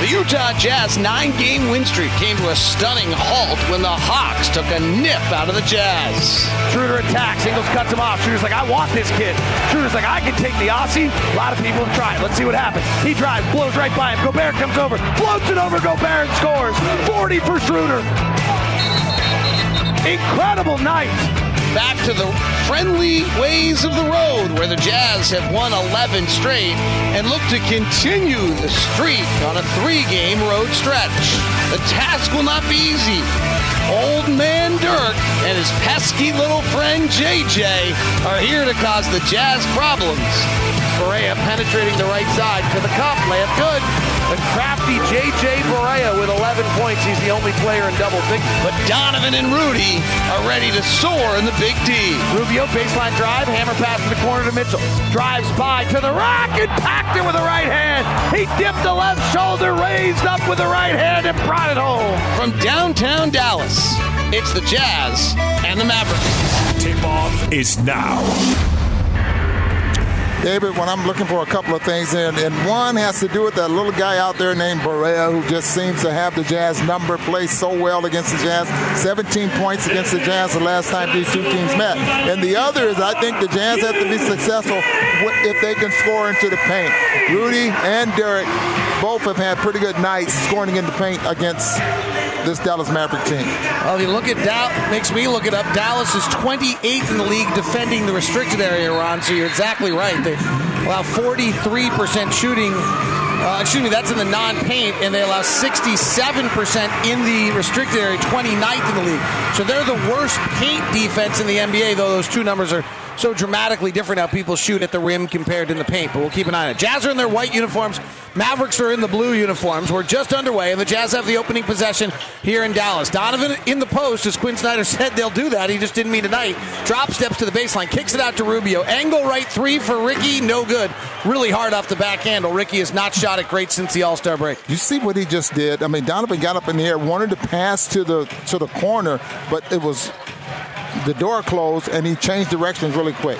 The Utah Jazz nine game win streak came to a stunning halt when the Hawks took a nip out of the Jazz. Schroeder attacks. Ingles cuts him off. Schroeder's like, I want this kid. Schroeder's like, I can take the Aussie. A lot of people have tried. Let's see what happens. He drives, blows right by him. Gobert comes over, floats it over Gobert and scores. 40 for Schroeder. Incredible night. Back to the friendly ways of the road where the Jazz have won 11 straight and look to continue the streak on a three game road stretch. The task will not be easy. Old man Dirk and his pesky little friend JJ are here to cause the Jazz problems. Barea penetrating the right side to the cup. Layup good. The crafty JJ Barea with 11 points. He's the only player in double figures. But Donovan and Rudy are ready to soar in the Big D. Rubio baseline drive, hammer pass to the corner to Mitchell. Drives by to the rack and packed it with the right hand. He dipped the left shoulder, raised up with the right hand and brought it home. From downtown Dallas, it's the Jazz and the Mavericks. Tip off is now. David, when I'm looking for a couple of things, and, and one has to do with that little guy out there named Barea, who just seems to have the Jazz number, plays so well against the Jazz. 17 points against the Jazz the last time these two teams met. And the other is I think the Jazz have to be successful if they can score into the paint. Rudy and Derrick both have had pretty good nights scoring in the paint against this Dallas Maverick team. Well, you look at Dallas, makes me look it up. Dallas is 28th in the league defending the restricted area, Ron. So you're exactly right. They allow 43% shooting. Uh, excuse me, that's in the non-paint, and they allow 67% in the restricted area, 29th in the league. So they're the worst paint defense in the NBA, though those two numbers are so dramatically different how people shoot at the rim compared in the paint. But we'll keep an eye on it. Jazz are in their white uniforms. Mavericks are in the blue uniforms. We're just underway, and the Jazz have the opening possession here in Dallas. Donovan in the post, as Quin Snyder said they'll do that. He just didn't mean tonight. Drop steps to the baseline, kicks it out to Rubio. Angle right three for Ricky, no good. Really hard off the back handle. Ricky has not shot it great since the All Star break. You see what he just did? I mean, Donovan got up in the air, wanted to pass to the to the corner, but it was the door closed, and he changed directions really quick.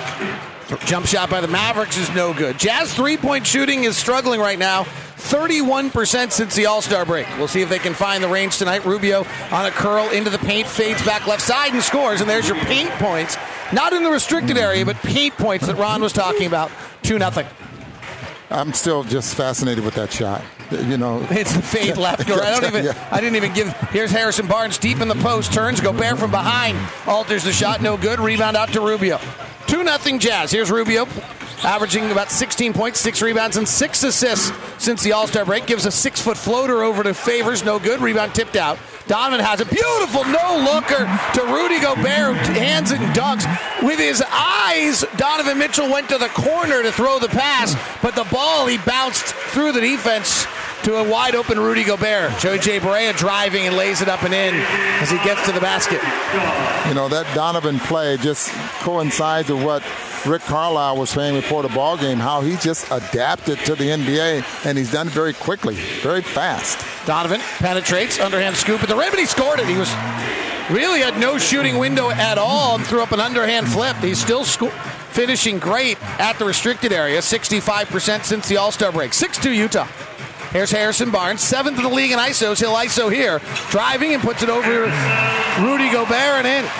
Jump shot by the Mavericks is no good. Jazz three point shooting is struggling right now. 31% since the All Star break. We'll see if they can find the range tonight. Rubio on a curl into the paint, fades back left side and scores. And there's your paint points. Not in the restricted area, but paint points that Ron was talking about. 2 0. I'm still just fascinated with that shot. You know, it's the fade left or I don't even. Yeah. I didn't even give. Here's Harrison Barnes deep in the post, turns, Gobert from behind, alters the shot, no good. Rebound out to Rubio. Two nothing Jazz. Here's Rubio, averaging about 16 points, six rebounds, and six assists since the All Star break. Gives a six foot floater over to Favors, no good. Rebound tipped out. Donovan has a beautiful no looker to Rudy Gobert, hands and dunks. With his eyes, Donovan Mitchell went to the corner to throw the pass, but the ball he bounced through the defense to a wide open Rudy Gobert. Joey J. Barea driving and lays it up and in as he gets to the basket. You know, that Donovan play just coincides with what Rick Carlisle was saying before the ball game, how he just adapted to the NBA, and he's done it very quickly, very fast. Donovan penetrates, underhand scoop at the rim, and he scored it. He was really had no shooting window at all and threw up an underhand flip. He's still sco- finishing great at the restricted area, 65% since the All Star break. 6 2 Utah. Here's Harrison Barnes, seventh in the league in ISOs. He'll ISO here, driving and puts it over Rudy Gobert and in.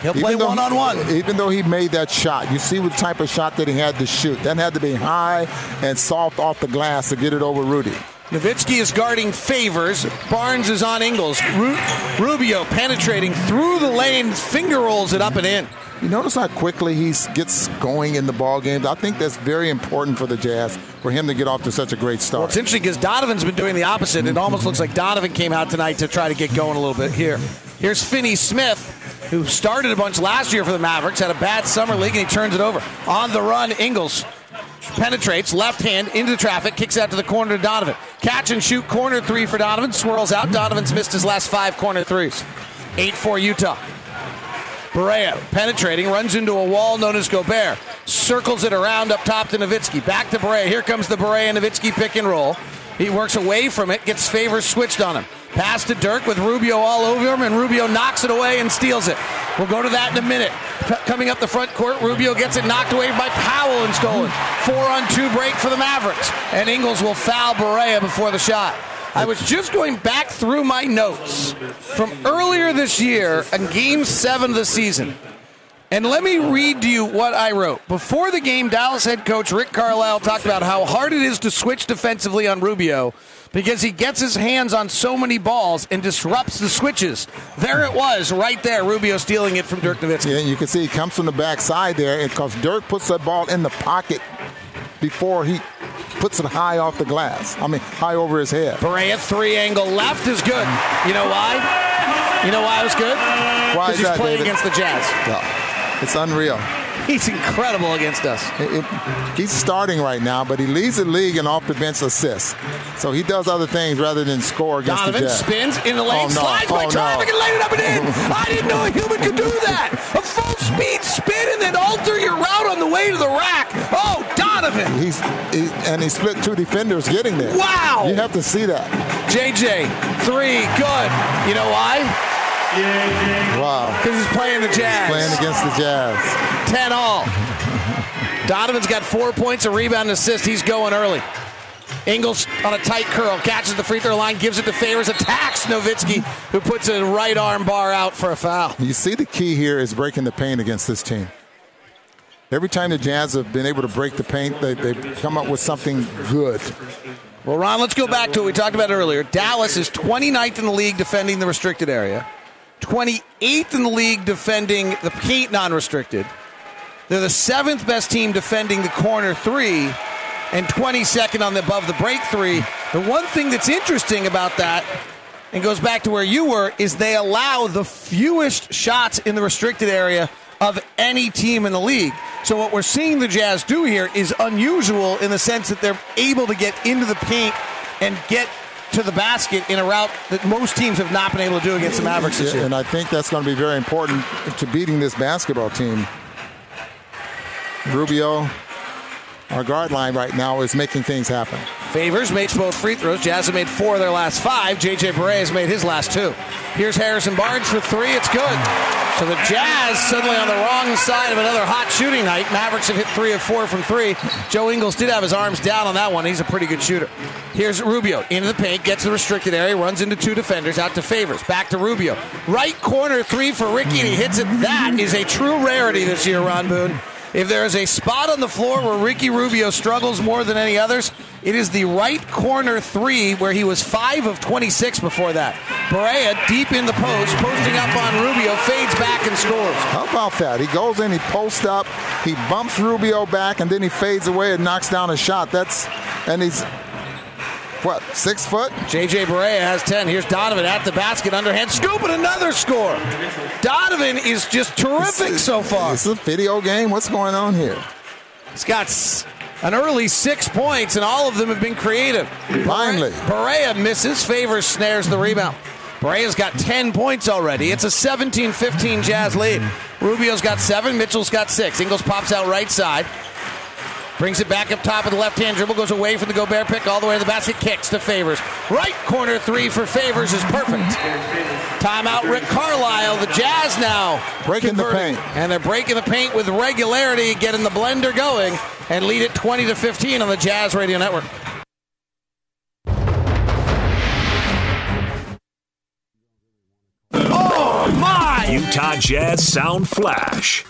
He'll play Even though one on one. Even though he made that shot, you see what type of shot that he had to shoot. That had to be high and soft off the glass to get it over Rudy. Nowitzki is guarding Favors. Barnes is on Ingles. Ru- Rubio penetrating through the lane, finger rolls it up and in. You notice how quickly he gets going in the ball games. I think that's very important for the Jazz for him to get off to such a great start. Well, it's interesting because Donovan's been doing the opposite. It almost looks like Donovan came out tonight to try to get going a little bit here. Here's Finney Smith, who started a bunch last year for the Mavericks, had a bad summer league, and he turns it over. On the run, Ingles penetrates left hand into the traffic, kicks out to the corner to Donovan. Catch and shoot corner three for Donovan. Swirls out. Donovan's missed his last five corner threes. 8 4 Utah. Barea penetrating, runs into a wall known as Gobert. Circles it around up top to Nowitzki. Back to Barea. Here comes the Barea and Nowitzki pick and roll. He works away from it, gets Favors switched on him. Pass to Dirk with Rubio all over him, and Rubio knocks it away and steals it. We'll go to that in a minute. Coming up the front court, Rubio gets it knocked away by Powell and stolen. Four on two break for the Mavericks, and Ingles will foul Barea before the shot. I was just going back through my notes from earlier this year in game seven of the season. And let me read to you what I wrote. Before the game, Dallas head coach Rick Carlisle talked about how hard it is to switch defensively on Rubio because he gets his hands on so many balls and disrupts the switches. There it was, right there, Rubio stealing it from Dirk Nowitzki. Yeah, you can see he comes from the backside there because Dirk puts that ball in the pocket before he puts it high off the glass. I mean, high over his head. Barea three angle left is good. You know why? You know why it was good? Why is he's that, playing David? against the Jazz. Yeah, it's unreal. He's incredible against us. It- it- he's starting right now, but he leads the league in off the bench assists. So he does other things rather than score against Donovan the Jazz. spins in the oh, lane, Oh, no. slides by Oh, traffic, no. and laid it up and in. I didn't know a human could do that. A full speed spin and then alter your route on the way to the rack. Oh, Donovan. He's he, and he split two defenders getting there. Wow. You have to see that. JJ, three, good. You know why? Wow. Because he's playing the Jazz. Playing against the Jazz. 10 all. Donovan's got four points, a rebound, and assist. He's going early. Ingles on a tight curl, catches the free throw line, gives it to Favors, attacks Nowitzki, who puts a right arm bar out for a foul. You see the key here is breaking the paint against this team. Every time the Jazz have been able to break the paint, they, they've come up with something good. Well, Ron, let's go back to what we talked about earlier. Dallas is 29th in the league defending the restricted area, 28th in the league defending the paint non restricted. They're the seventh best team defending the corner three, and 22nd on the above the break three. The one thing that's interesting about that, and goes back to where you were, is they allow the fewest shots in the restricted area of any team in the league. So what we're seeing the Jazz do here is unusual in the sense that they're able to get into the paint and get to the basket in a route that most teams have not been able to do against the Mavericks this year. and I think that's going to be very important to beating this basketball team. Rubio, our guard line right now, is making things happen. Favors makes both free throws. Jazz made four of their last five. JJ Barea has made his last two. Here's Harrison Barnes for three. It's good. So the Jazz suddenly on the wrong side of another hot shooting night. Mavericks have hit three of four from three. Joe Ingles did have his arms down on that one. He's a pretty good shooter. Here's Rubio into the paint, gets the restricted area, runs into two defenders, out to Favors, back to Rubio. Right corner three for Ricky, and he hits it. That is a true rarity this year, Ron Boone. If there is a spot on the floor where Ricky Rubio struggles more than any others, it is the right corner three where he was 5 of 26 before that. Barea deep in the post, posting up on Rubio, fades back and scores. How about that? He goes in, he posts up, he bumps Rubio back, and then he fades away and knocks down a shot. That's and he's what six foot? JJ Barea has 10. Here's Donovan at the basket, underhand scoop, and another score. Donovan is just terrific so far. It's a video game. What's going on here? He's got an early six points, and all of them have been creative. Finally. Barea misses, Favors, snares the rebound. Barea's got 10 points already. It's a 17 15 Jazz lead. Rubio's got seven, Mitchell's got six. Ingles pops out right side. Brings it back up top with the left hand dribble, goes away from the Gobert pick all the way to the basket, kicks to Favors. Right corner three for Favors is perfect. Timeout, Rick Carlisle. The Jazz now Breaking the paint. And they're breaking the paint with regularity, getting the blender going, and lead it 20 to 15 on the Jazz Radio Network. Oh my! Utah Jazz Sound Flash.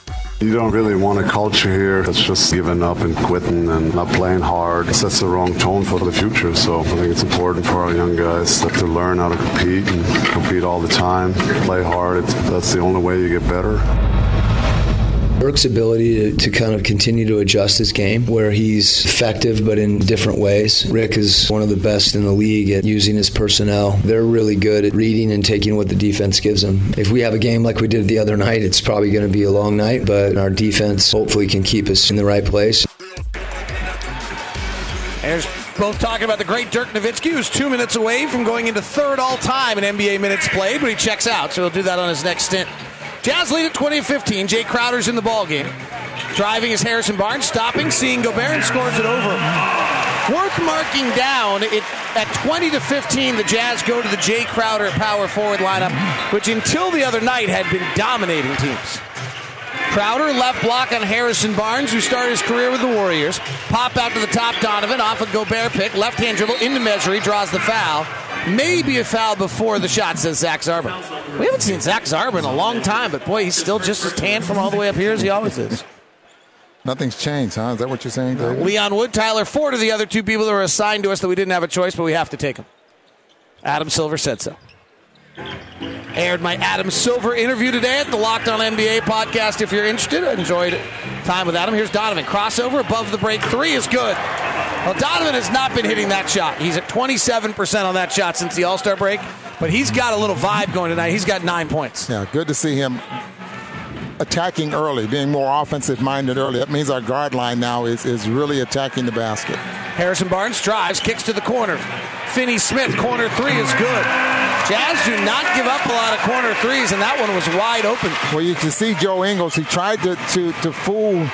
You don't really want a culture here that's just giving up and quitting and not playing hard. It sets the wrong tone for the future. So I think it's important for our young guys to learn how to compete and compete all the time, play hard. It's, that's the only way you get better. Dirk's ability to, to kind of continue to adjust his game where he's effective but in different ways. Rick is one of the best in the league at using his personnel. They're really good at reading and taking what the defense gives them. If we have a game like we did the other night, it's probably going to be a long night, but our defense hopefully can keep us in the right place. There's both talking about the great Dirk Nowitzki, who's two minutes away from going into third all time in NBA minutes played, but he checks out, so he'll do that on his next stint. Jazz lead at 20 15. Jae Crowder's in the ball game. Driving is Harrison Barnes, stopping, seeing Gobert, and scores it over. Worth marking down it, at 20 to 15. The Jazz go to the Jae Crowder power forward lineup, which until the other night had been dominating teams. Crowder left block on Harrison Barnes, who started his career with the Warriors. Pop out to the top, Donovan off a Gobert pick, left hand dribble into Mejri, draws the foul. Maybe a foul before the shot, says Zach Zarba. We haven't seen Zach Zarba in a long time, but boy, he's still just as tan from all the way up here as he always is. Nothing's changed, huh? Is that what you're saying, David? Leon Wood, Tyler Ford are the other two people that were assigned to us that we didn't have a choice, but we have to take them. Adam Silver said so. Aired my Adam Silver interview today at the Locked On NBA podcast. If you're interested, I enjoyed time with Adam. Here's Donovan. Crossover above the break. Three is good. Well, Donovan has not been hitting that shot. He's at 27% on that shot since the All Star break, but he's got a little vibe going tonight. He's got nine points. Yeah, good to see him attacking early, being more offensive minded early. That means our guard line now is, is really attacking the basket. Harrison Barnes drives, kicks to the corner. Finney Smith, corner three is good. Jazz do not give up a lot of corner threes, and that one was wide open. Well, you can see Joe Ingles. He tried to, to, to fool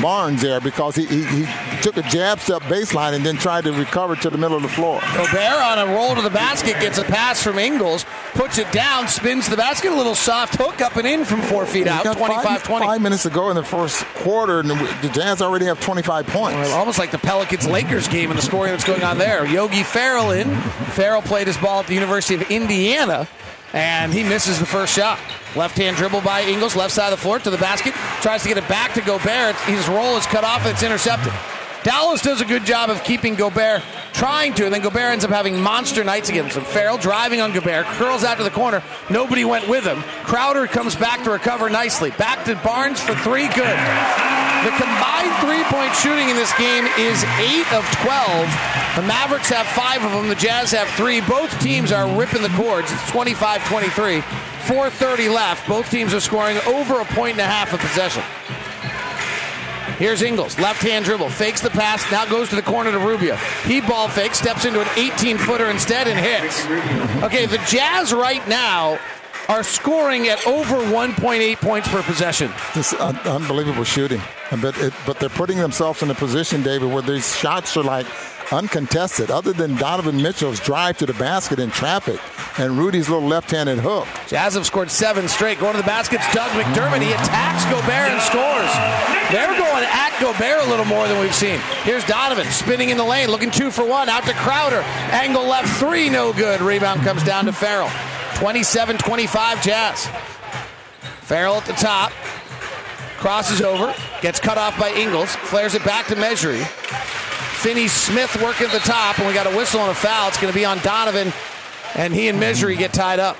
Barnes there because he, he, he, took a jab step baseline and then tried to recover to the middle of the floor. Gobert on a roll to the basket gets a pass from Ingles, puts it down, spins the basket, a little soft hook up and in from four feet out, 25 20. Five minutes ago in the first quarter, and the Jazz already have 25 points. Well, almost like the Pelicans Lakers game and the scoring that's going on there. Yogi Ferrell in. Ferrell played his ball at the University of Indiana and he misses the first shot. Left hand dribble by Ingles, left side of the floor to the basket, tries to get it back to Gobert. His roll is cut off it's intercepted. Dallas does a good job of keeping Gobert trying to, and then Gobert ends up having monster nights again. So Ferrell driving on Gobert, curls out to the corner. Nobody went with him. Crowder comes back to recover nicely. Back to Barnes for three, good. The combined three point shooting in this game is 8 of 12. The Mavericks have five of them, the Jazz have three. Both teams are ripping the cords. It's 25 23. 4.30 left. Both teams are scoring over a point and a half of possession. Here's Ingles, left hand dribble, fakes the pass, now goes to the corner to Rubio. He ball fakes, steps into an 18 footer instead and hits. Okay, the Jazz right now are scoring at over 1.8 points per possession. This uh, unbelievable shooting. But, it, but they're putting themselves in a position, David, where these shots are like uncontested, other than Donovan Mitchell's drive to the basket in traffic and Rudy's little left-handed hook. Jazz have scored seven straight. Going to the baskets, Doug McDermott. He attacks Gobert and scores. They're going at Gobert a little more than we've seen. Here's Donovan spinning in the lane, looking two for one. Out to Crowder. Angle left three, no good. Rebound comes down to Ferrell. 27-25 Jazz. Ferrell at the top. Crosses over. Gets cut off by Ingles. Flares it back to Mejri. Finney Smith working at the top, and we got a whistle and a foul. It's going to be on Donovan, and he and Mejri get tied up.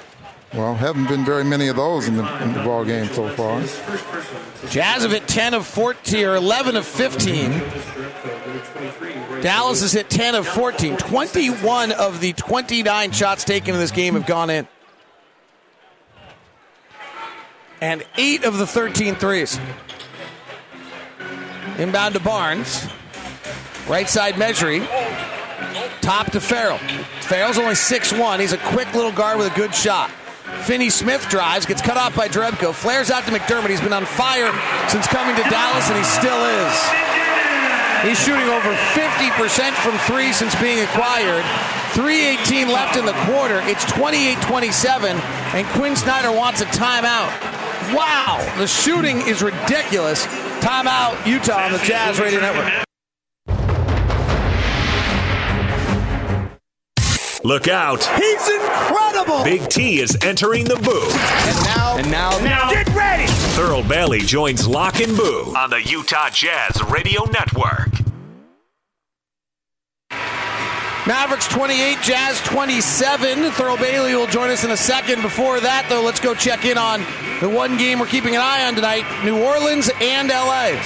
Well, haven't been very many of those in the, in the ball game so far. Jazz have hit 10 of 14 or 11 of 15. Dallas has hit 10 of 14. 21 of the 29 shots taken in this game have gone in. And 8 of the 13 threes. Inbound to Barnes. Right side Mejri. Top to Ferrell. Ferrell's only six one. He's a quick little guard with a good shot. Finney Smith drives, gets cut off by Jerebko, flares out to McDermott. He's been on fire since coming to Dallas, and he still is. He's shooting over 50% from three since being acquired. 3.18 left in the quarter. It's 28 27, and Quin Snyder wants a timeout. Wow, the shooting is ridiculous. Timeout, Utah on the Jazz Radio Network. Look out. He's incredible. Big T is entering the booth. And now, and now, now, get ready. Thurl Bailey joins Locke and Boone on the Utah Jazz Radio Network. Mavericks 28, Jazz 27. Thurl Bailey will join us in a second. Before that, though, let's go check in on the one game we're keeping an eye on tonight New Orleans and LA.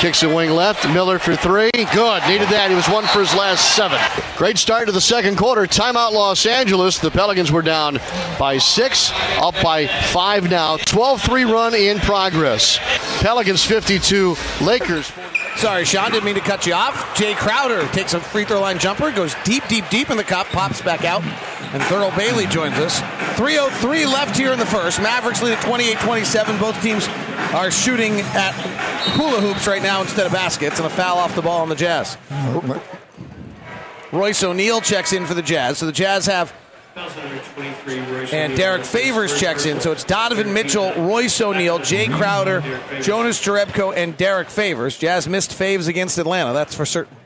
Kicks it wing left. Miller for three. Good. Needed that. He was one for his last seven. Great start to the second quarter. Timeout Los Angeles. The Pelicans were down by six, up by five now. 12 3 run in progress. Pelicans 52, Lakers 40. Sorry, Sean, didn't mean to cut you off. Jae Crowder takes a free throw line jumper, goes deep, deep, deep in the cup, pops back out, and Thurl Bailey joins us. 3.03 left here in the first. Mavericks lead at 28 27. Both teams are shooting at hula hoops right now instead of baskets, and a foul off the ball on the Jazz. Oh, Royce O'Neale checks in for the Jazz. So the Jazz have. And Derrick Favors checks in. So it's Donovan Mitchell, Royce O'Neale, Jae Crowder, Jonas Jerebko, and Derrick Favors. Jazz missed Faves against Atlanta, that's for certain.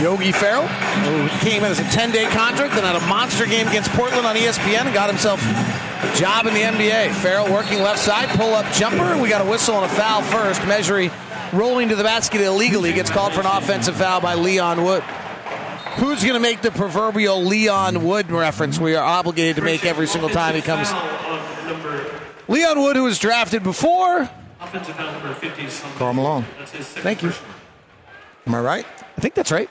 Yogi Ferrell, who came in as a 10 day contract and had a monster game against Portland on ESPN and got himself a job in the NBA. Ferrell working left side, pull up jumper. We got a whistle and a foul first. Mejri rolling to the basket illegally gets called for an offensive foul by Leon Wood. Who's going to make the proverbial Leon Wood reference we are obligated to make every single time he comes? Leon Wood, who was drafted before. Offensive foul number 50 is Karl Malone. Thank you. Am I right? I think that's right.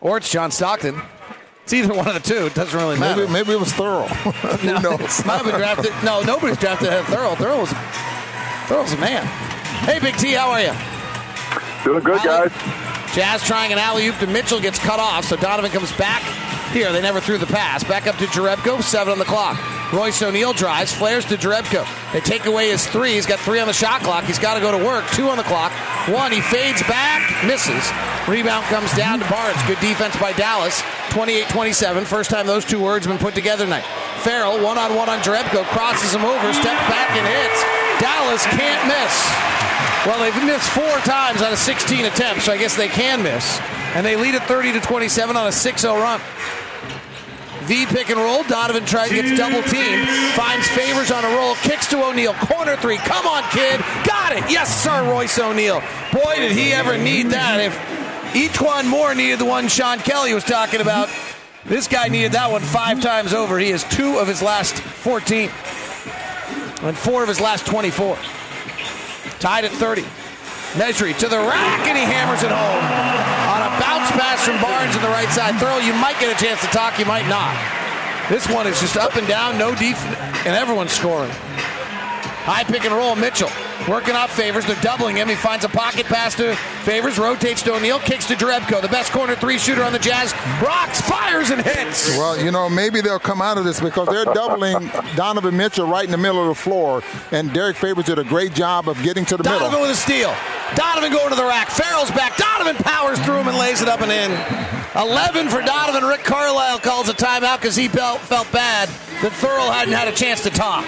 Or it's John Stockton. It's either one of the two. It doesn't really matter. Maybe, maybe it was Thurl. Who No. Might have been drafted. No, nobody's drafted ahead of Thurl. Thurl was, Thurl's a man. Hey, Big T, how are you? Doing good, guys. Jazz trying an alley oop to Mitchell gets cut off, so Donovan comes back. Here, they never threw the pass. Back up to Jerebko, seven on the clock. Royce O'Neale drives, flares to Jerebko. They take away his three. He's got three on the shot clock. He's got to go to work. Two on the clock. One, he fades back, misses. Rebound comes down to Barnes. Good defense by Dallas. 28 27. First time those two words have been put together tonight. Ferrell, one on one on Jerebko, crosses him over, steps back and hits. Dallas can't miss. Well, they've missed four times out of 16 attempts, so I guess they can miss. And they lead at 30 to 27 on a 6-0 run. V pick and roll. Donovan tries gets double teamed. Finds Favors on a roll. Kicks to O'Neale. Corner three. Come on, kid. Got it. Yes, sir, Royce O'Neale. Boy, did he ever need that. If E'Twaun Moore needed the one Sean Kelly was talking about, this guy needed that one five times over. He has two of his last 14 and four of his last 24. Tied at 30. Mejri to the rack, and he hammers it home. On a bounce pass from Barnes on the right side throw, you might get a chance to talk, you might not. This one is just up and down, no defense, and everyone's scoring. High pick and roll, Mitchell working off Favors. They're doubling him. He finds a pocket pass to Favors, rotates to O'Neale, kicks to Jerebko, the best corner three shooter on the Jazz. Rocks, fires, and hits. Well, you know, maybe they'll come out of this because they're doubling Donovan Mitchell right in the middle of the floor, and Derrick Favors did a great job of getting to the Donovan middle. Donovan with a steal. Donovan going to the rack. Ferrell's back. Donovan powers through him and lays it up and in. 11 for Donovan. Rick Carlisle calls a timeout because he felt, felt bad that Thurl hadn't had a chance to talk.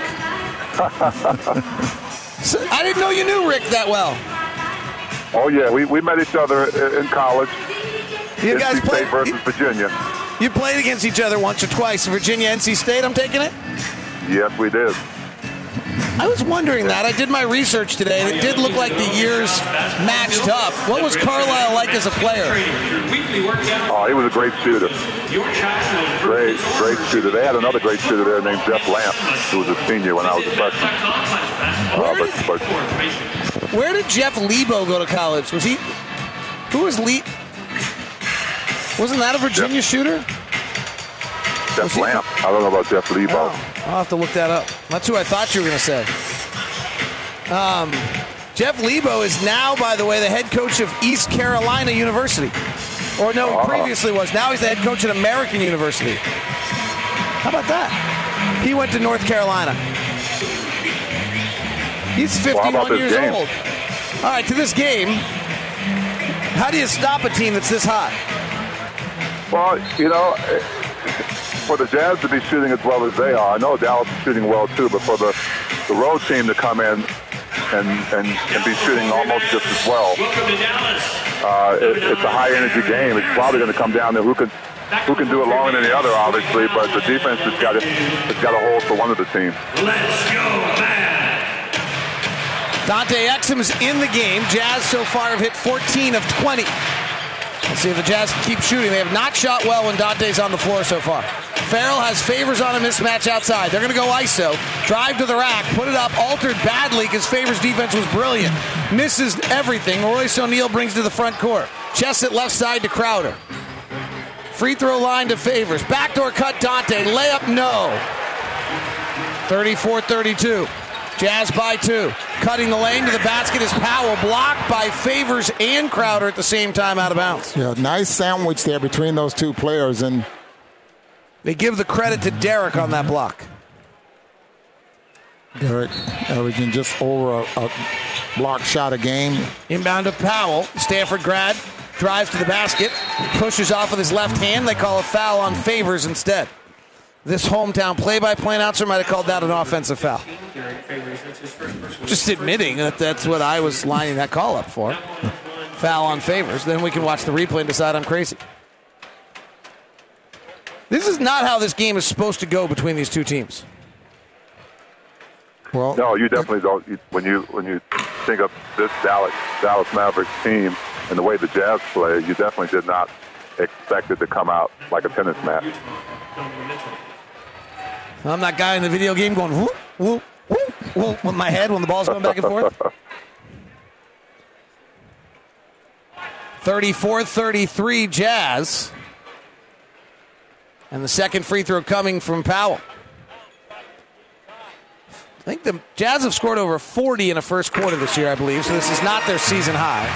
I didn't know you knew Rick that well. Oh yeah, we, we met each other in college. You guys NC State played- versus Virginia. You played against each other once or twice. Virginia, NC State, I'm taking it? Yes, we did. I was wondering that. I did my research today, and it did look like the years matched up. What was Carlisle like as a player? Oh, he was a great shooter. Great, great shooter. They had another great shooter there named Jeff Lamp, who was a senior when I was a freshman. Uh, but, but Where did Jeff Lebo go to college? Was he? Who was Lee? Wasn't that a Virginia shooter? Jeff Lamp. I don't know about Jeff Lebo. I'll have to look that up. That's who I thought you were going to say. Um, Jeff Lebo is now, by the way, the head coach of East Carolina University. Or no, Oh. previously was. Now he's the head coach at American University. How about that? He went to North Carolina. He's 51 about this years game? old. All right, to this game. How do you stop a team that's this hot? Well, you know, for the Jazz to be shooting as well as they are, I know Dallas is shooting well too, but for the, the road team to come in and, and, and be shooting almost just as well, uh, it, it's a high energy game. It's probably going to come down to who can who can do it longer than the other, obviously, but the defense has got to has got a hold for one of the teams. Let's go, man. Dante Exum's in the game. Jazz so far have hit 14 of 20. Let's see if the Jazz keep shooting. They have not shot well when Dante's on the floor so far. Ferrell has Favors on a mismatch outside. They're going to go ISO. Drive to the rack, put it up, altered badly because Favors' defense was brilliant. Misses everything. Royce O'Neale brings to the front court. Chest at left side to Crowder. Free throw line to Favors. Backdoor cut Dante. Layup no. 34 32. Jazz by two. Cutting the lane to the basket is Powell, blocked by Favors and Crowder at the same time out of bounds. Yeah, nice sandwich there between those two players, and They give the credit to Derrick on that block. Derrick averaging just over a, a block shot a game. Inbound to Powell. Stanford grad drives to the basket, pushes off with his left hand. They call a foul on Favors instead. This hometown play-by-play announcer might have called that an offensive foul. Just admitting that that's what I was lining that call up for. Foul on Favors. Then we can watch the replay and decide I'm crazy. This is not how this game is supposed to go between these two teams. Well, no, you definitely don't. You, when you when you think of this Dallas Dallas Mavericks team and the way the Jazz play, you definitely did not expect it to come out like a tennis match. I'm that guy in the video game going whoop, whoop, whoop, whoop with my head when the ball's going back and forth. 34 33 Jazz. And the second free throw coming from Powell. I think the Jazz have scored over 40 in a first quarter this year, I believe, so this is not their season high.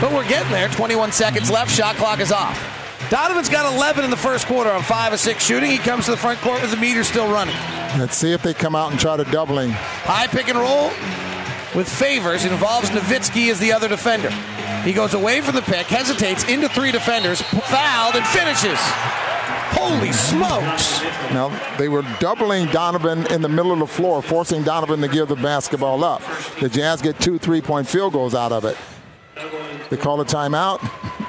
But we're getting there. 21 seconds left. Shot clock is off. Donovan's got 11 in the first quarter on 5 of 6 shooting. He comes to the front court with the meter still running. Let's see if they come out and try to doubling. High pick and roll with Favors involves Nowitzki as the other defender. He goes away from the pick, hesitates into three defenders, fouled, and finishes. Holy smokes! Now, they were doubling Donovan in the middle of the floor, forcing Donovan to give the basketball up. The Jazz get two three point field goals out of it. They call a timeout.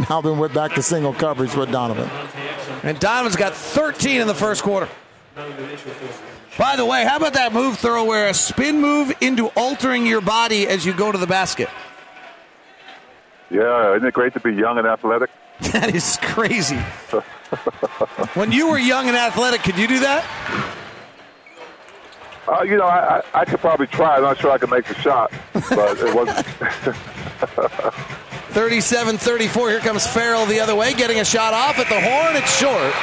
Now then we're back to single coverage with Donovan. And Donovan's got 13 in the first quarter. By the way, how about that move, Thurl, where a spin move into altering your body as you go to the basket? Yeah, isn't it great to be young and athletic? That is crazy. when you were young and athletic, could you do that? Uh, you know, I, I, I could probably try. I'm not sure I could make the shot, but it wasn't. 37 34. Here comes Ferrell the other way, getting a shot off at the horn. It's short.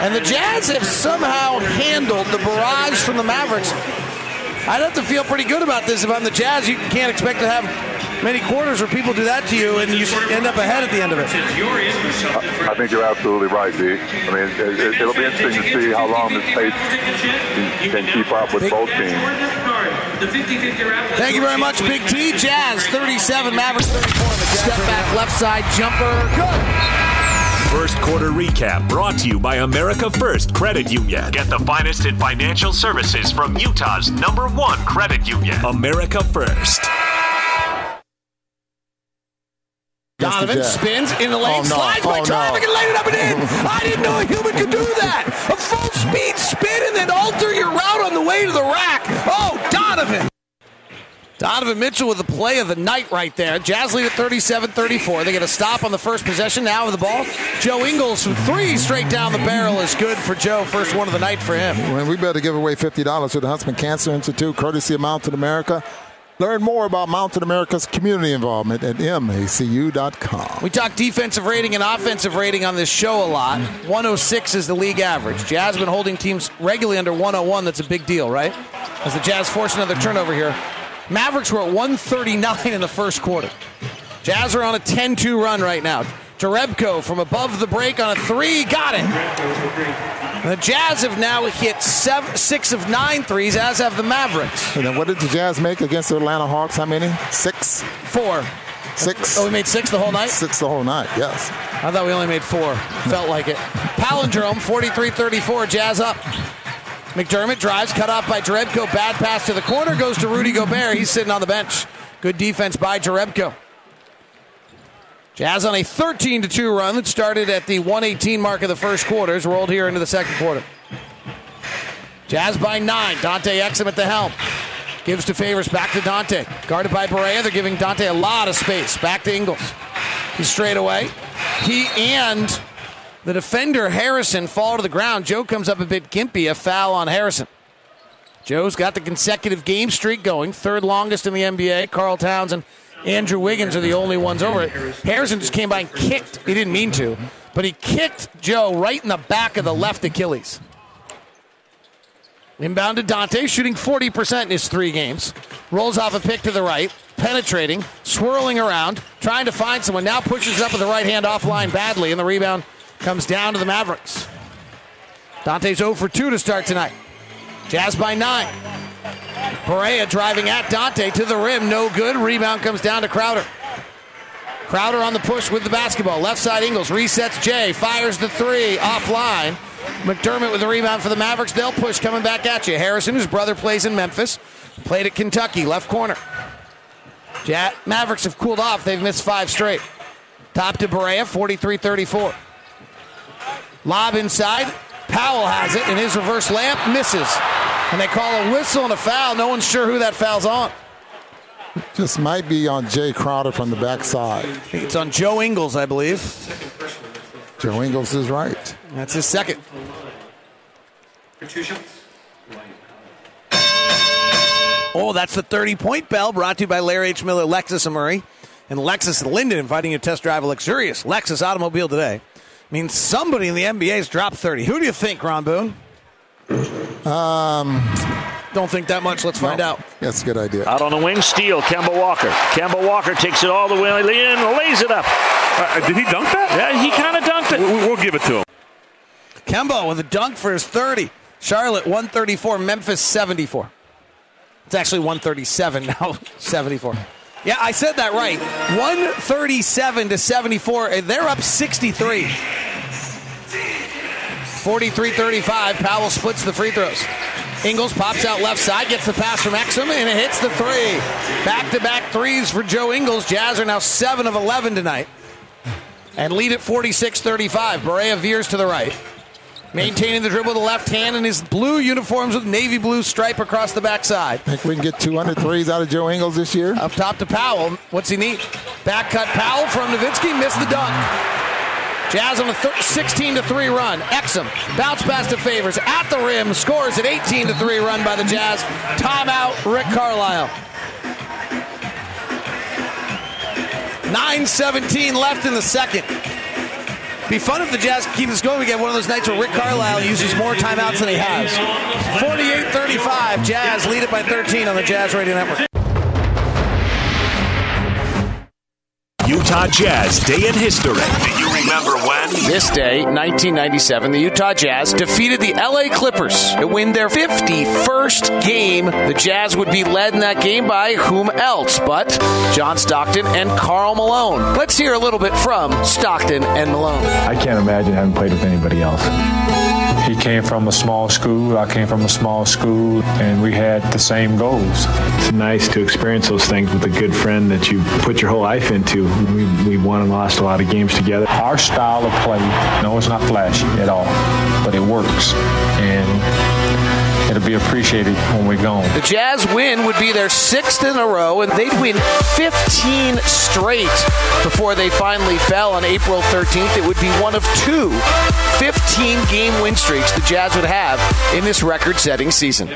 And the Jazz have somehow handled the barrage from the Mavericks. I'd have to feel pretty good about this if I'm the Jazz. You can't expect to have many quarters where people do that to you and you end up ahead at the end of it. I think you're absolutely right, D. I mean, it, will be interesting to see how long this pace can keep up with both teams. Thank you very much, Big T. Jazz 37, Mavericks 34. Step back, left side jumper. Good. First quarter recap brought to you by America First Credit Union. Get the finest in financial services from Utah's number one credit union, America First. Donovan spins in the lane, oh, no. slides by oh, traffic, no. and laid it up and in. I didn't know a human could do that. A full speed spin and then alter your route on the way to the rack. Oh, Donovan. Donovan Mitchell with the play of the night right there. Jazz lead at 37-34. They get a stop on the first possession now with the ball. Joe Ingles from three straight down the barrel is good for Joe. First one of the night for him. Well, we better give away $50 to the Huntsman Cancer Institute, courtesy of Mountain America. Learn more about Mountain America's community involvement at macu.com. We talk defensive rating and offensive rating on this show a lot. 106 is the league average. Jazz been holding teams regularly under 101. That's a big deal, right? As the Jazz force another turnover here. Mavericks were at 139 in the first quarter. Jazz are on a 10 2 run right now. Jerebko from above the break on a three, got it. The Jazz have now hit seven, six of nine threes, as have the Mavericks. And then what did the Jazz make against the Atlanta Hawks? How many? Six? Four. Six. Oh, we made six the whole night? Six the whole night, yes. I thought we only made four. Felt like it. Palindrome, 43 34, Jazz up. McDermott drives, cut off by Jerebko. Bad pass to the corner goes to Rudy Gobert. He's sitting on the bench. Good defense by Jerebko. Jazz on a 13 2 run that started at the 118 mark of the first quarter is rolled here into the second quarter. Jazz by nine. Dante Exum at the helm. Gives to Favors back to Dante. Guarded by Barea. They're giving Dante a lot of space. Back to Ingles. He's straight away. He and the defender, Harrison, fall to the ground. Joe comes up a bit gimpy, a foul on Harrison. Joe's got the consecutive game streak going, third longest in the NBA. Karl Towns and Andrew Wiggins are the only ones over it. Harrison just came by and kicked. He didn't mean to, but he kicked Joe right in the back of the left Achilles. Inbound to Dante, shooting 40% in his three games. Rolls off a pick to the right, penetrating, swirling around, trying to find someone. Now pushes up with the right hand offline badly, and the rebound comes down to the Mavericks. Dante's 0 for 2 to start tonight. Jazz by 9. Barea driving at Dante to the rim, no good. Rebound comes down to Crowder. Crowder on the push with the basketball. Left side Ingles resets Jae, fires the three offline. McDermott with the rebound for the Mavericks. They'll push coming back at you. Harrison, whose brother plays in Memphis, played at Kentucky, left corner. Ja- Mavericks have cooled off. They've missed five straight. Top to Barea, 43 34. Lob inside. Powell has it, and his reverse layup misses. And they call a whistle and a foul. No one's sure who that foul's on. Just might be on Jae Crowder from the backside. It's on Joe Ingles, I believe. Joe Ingles is right. That's his second. For two shots. Oh, that's the 30 point bell brought to you by Larry H. Miller, Lexus and Murray. And Lexus and Lindon inviting you to test drive a luxurious Lexus automobile today. means somebody in the NBA's dropped 30. Who do you think, Ron Boone? Um, Don't think that much. Let's find out. That's a good idea. Out on the wing, steal. Kemba Walker. Kemba Walker takes it all the way in, lays it up. Uh, did he dunk that? Yeah, he kind of dunked it. We'll, we'll give it to him. Kemba with a dunk for his 30. Charlotte 134, Memphis 74. It's actually 137 now, 74. Yeah, I said that right. 137 to 74. They're up 63. 43 35. Powell splits the free throws. Ingles pops out left side, gets the pass from Exum, and it hits the three. Back to back threes for Joe Ingles. Jazz are now 7 of 11 tonight and lead at 46 35. Barea veers to the right. Maintaining the dribble with the left hand in his blue uniforms with navy blue stripe across the backside. Think we can get 200 threes out of Joe Ingles this year? Up top to Powell. What's he need? Back cut Powell from Nowitzki. Missed the dunk. Jazz on a th- 16 to 3 run. Exum bounce pass to Favors at the rim. Scores an 18 to 3 run by the Jazz. Timeout, Rick Carlisle. 9:17 left in the second. Be fun if the Jazz keep this going. We get one of those nights where Rick Carlisle uses more timeouts than he has. 48-35. Jazz lead it by 13 on the Jazz Radio Network. Utah Jazz Day in History. Do you remember when? This day, 1997, the Utah Jazz defeated the LA Clippers to win their 51st game. The Jazz would be led in that game by whom else but John Stockton and Karl Malone. Let's hear a little bit from Stockton and Malone. I can't imagine having played with anybody else. He came from a small school, I came from a small school, and we had the same goals. It's nice to experience those things with a good friend that you put your whole life into. We, we won and lost a lot of games together. Our style of play, no, it's not flashy at all, but it works. And it'll be appreciated when we're gone. The Jazz win would be their sixth in a row, and they'd win 15 straight before they finally fell on April 13th. It would be one of two 15 game win streaks the Jazz would have in this record setting season.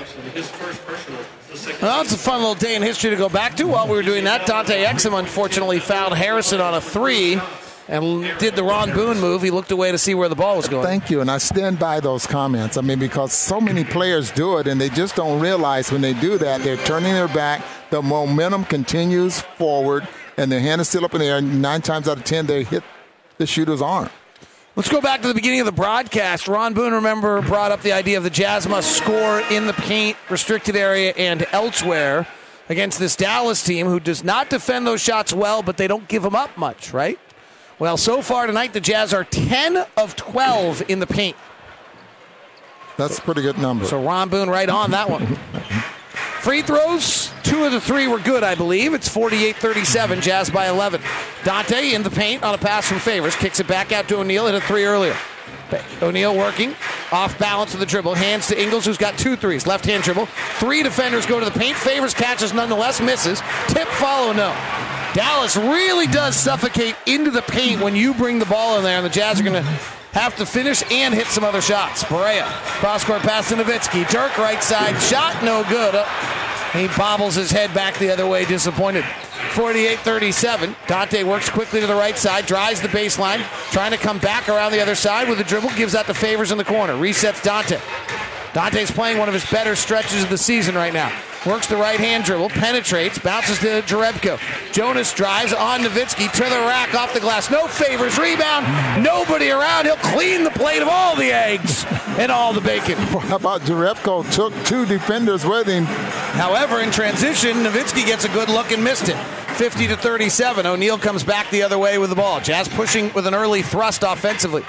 Well, it's a fun little day in history to go back to. While we were doing that, Dante Exum unfortunately fouled Harrison on a three and did the Ron Boone move. He looked away to see where the ball was going. Thank you, and I stand by those comments. I mean, because so many players do it, and they just don't realize when they do that, they're turning their back. The momentum continues forward, and their hand is still up in the air. Nine times out of ten, they hit the shooter's arm. Let's go back to the beginning of the broadcast. Ron Boone, remember, brought up the idea of the Jazz must score in the paint, restricted area, and elsewhere against this Dallas team who does not defend those shots well, but they don't give them up much, right? Well, so far tonight, the Jazz are 10 of 12 in the paint. That's a pretty good number. So Ron Boone right on that one. Free throws, two of the three were good, I believe. It's 48 37, Jazz by 11. Dante in the paint on a pass from Favors, kicks it back out to O'Neale, hit a three earlier. O'Neale working, off balance with the dribble, hands to Ingles, who's got two threes. Left hand dribble. Three defenders go to the paint. Favors catches nonetheless, misses. Tip follow, no. Dallas really does suffocate into the paint when you bring the ball in there, and the Jazz are going to have to finish and hit some other shots. Barea, cross court pass to Nowitzki. Dirk right side, shot no good. He bobbles his head back the other way, disappointed. 48 37. Dante works quickly to the right side, drives the baseline, trying to come back around the other side with the dribble, gives out the favors in the corner. Resets Dante. Dante's playing one of his better stretches of the season right now. Works the right hand dribble, penetrates, bounces to Jerebko. Jonas drives on Nowitzki to the rack off the glass. No favors, rebound, nobody around. He'll clean the plate of all the eggs and all the bacon. How about Jerebko took two defenders with him? However, in transition, Nowitzki gets a good look and missed it. 50 to 37. O'Neale comes back the other way with the ball. Jazz pushing with an early thrust offensively.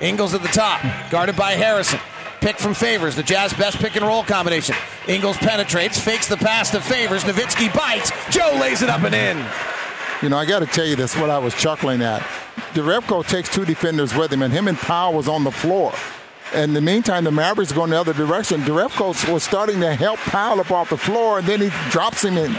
Ingles at the top, guarded by Harrison. Pick from Favors, the Jazz best pick and roll combination. Ingles penetrates, fakes the pass to Favors. Nowitzki bites. Joe lays it up and in. You know, I got to tell you this, what I was chuckling at. Jerebko takes two defenders with him, and him and Powell was on the floor. And in the meantime, the Mavericks going the other direction. Jerebko was starting to help Powell up off the floor, and then he drops him and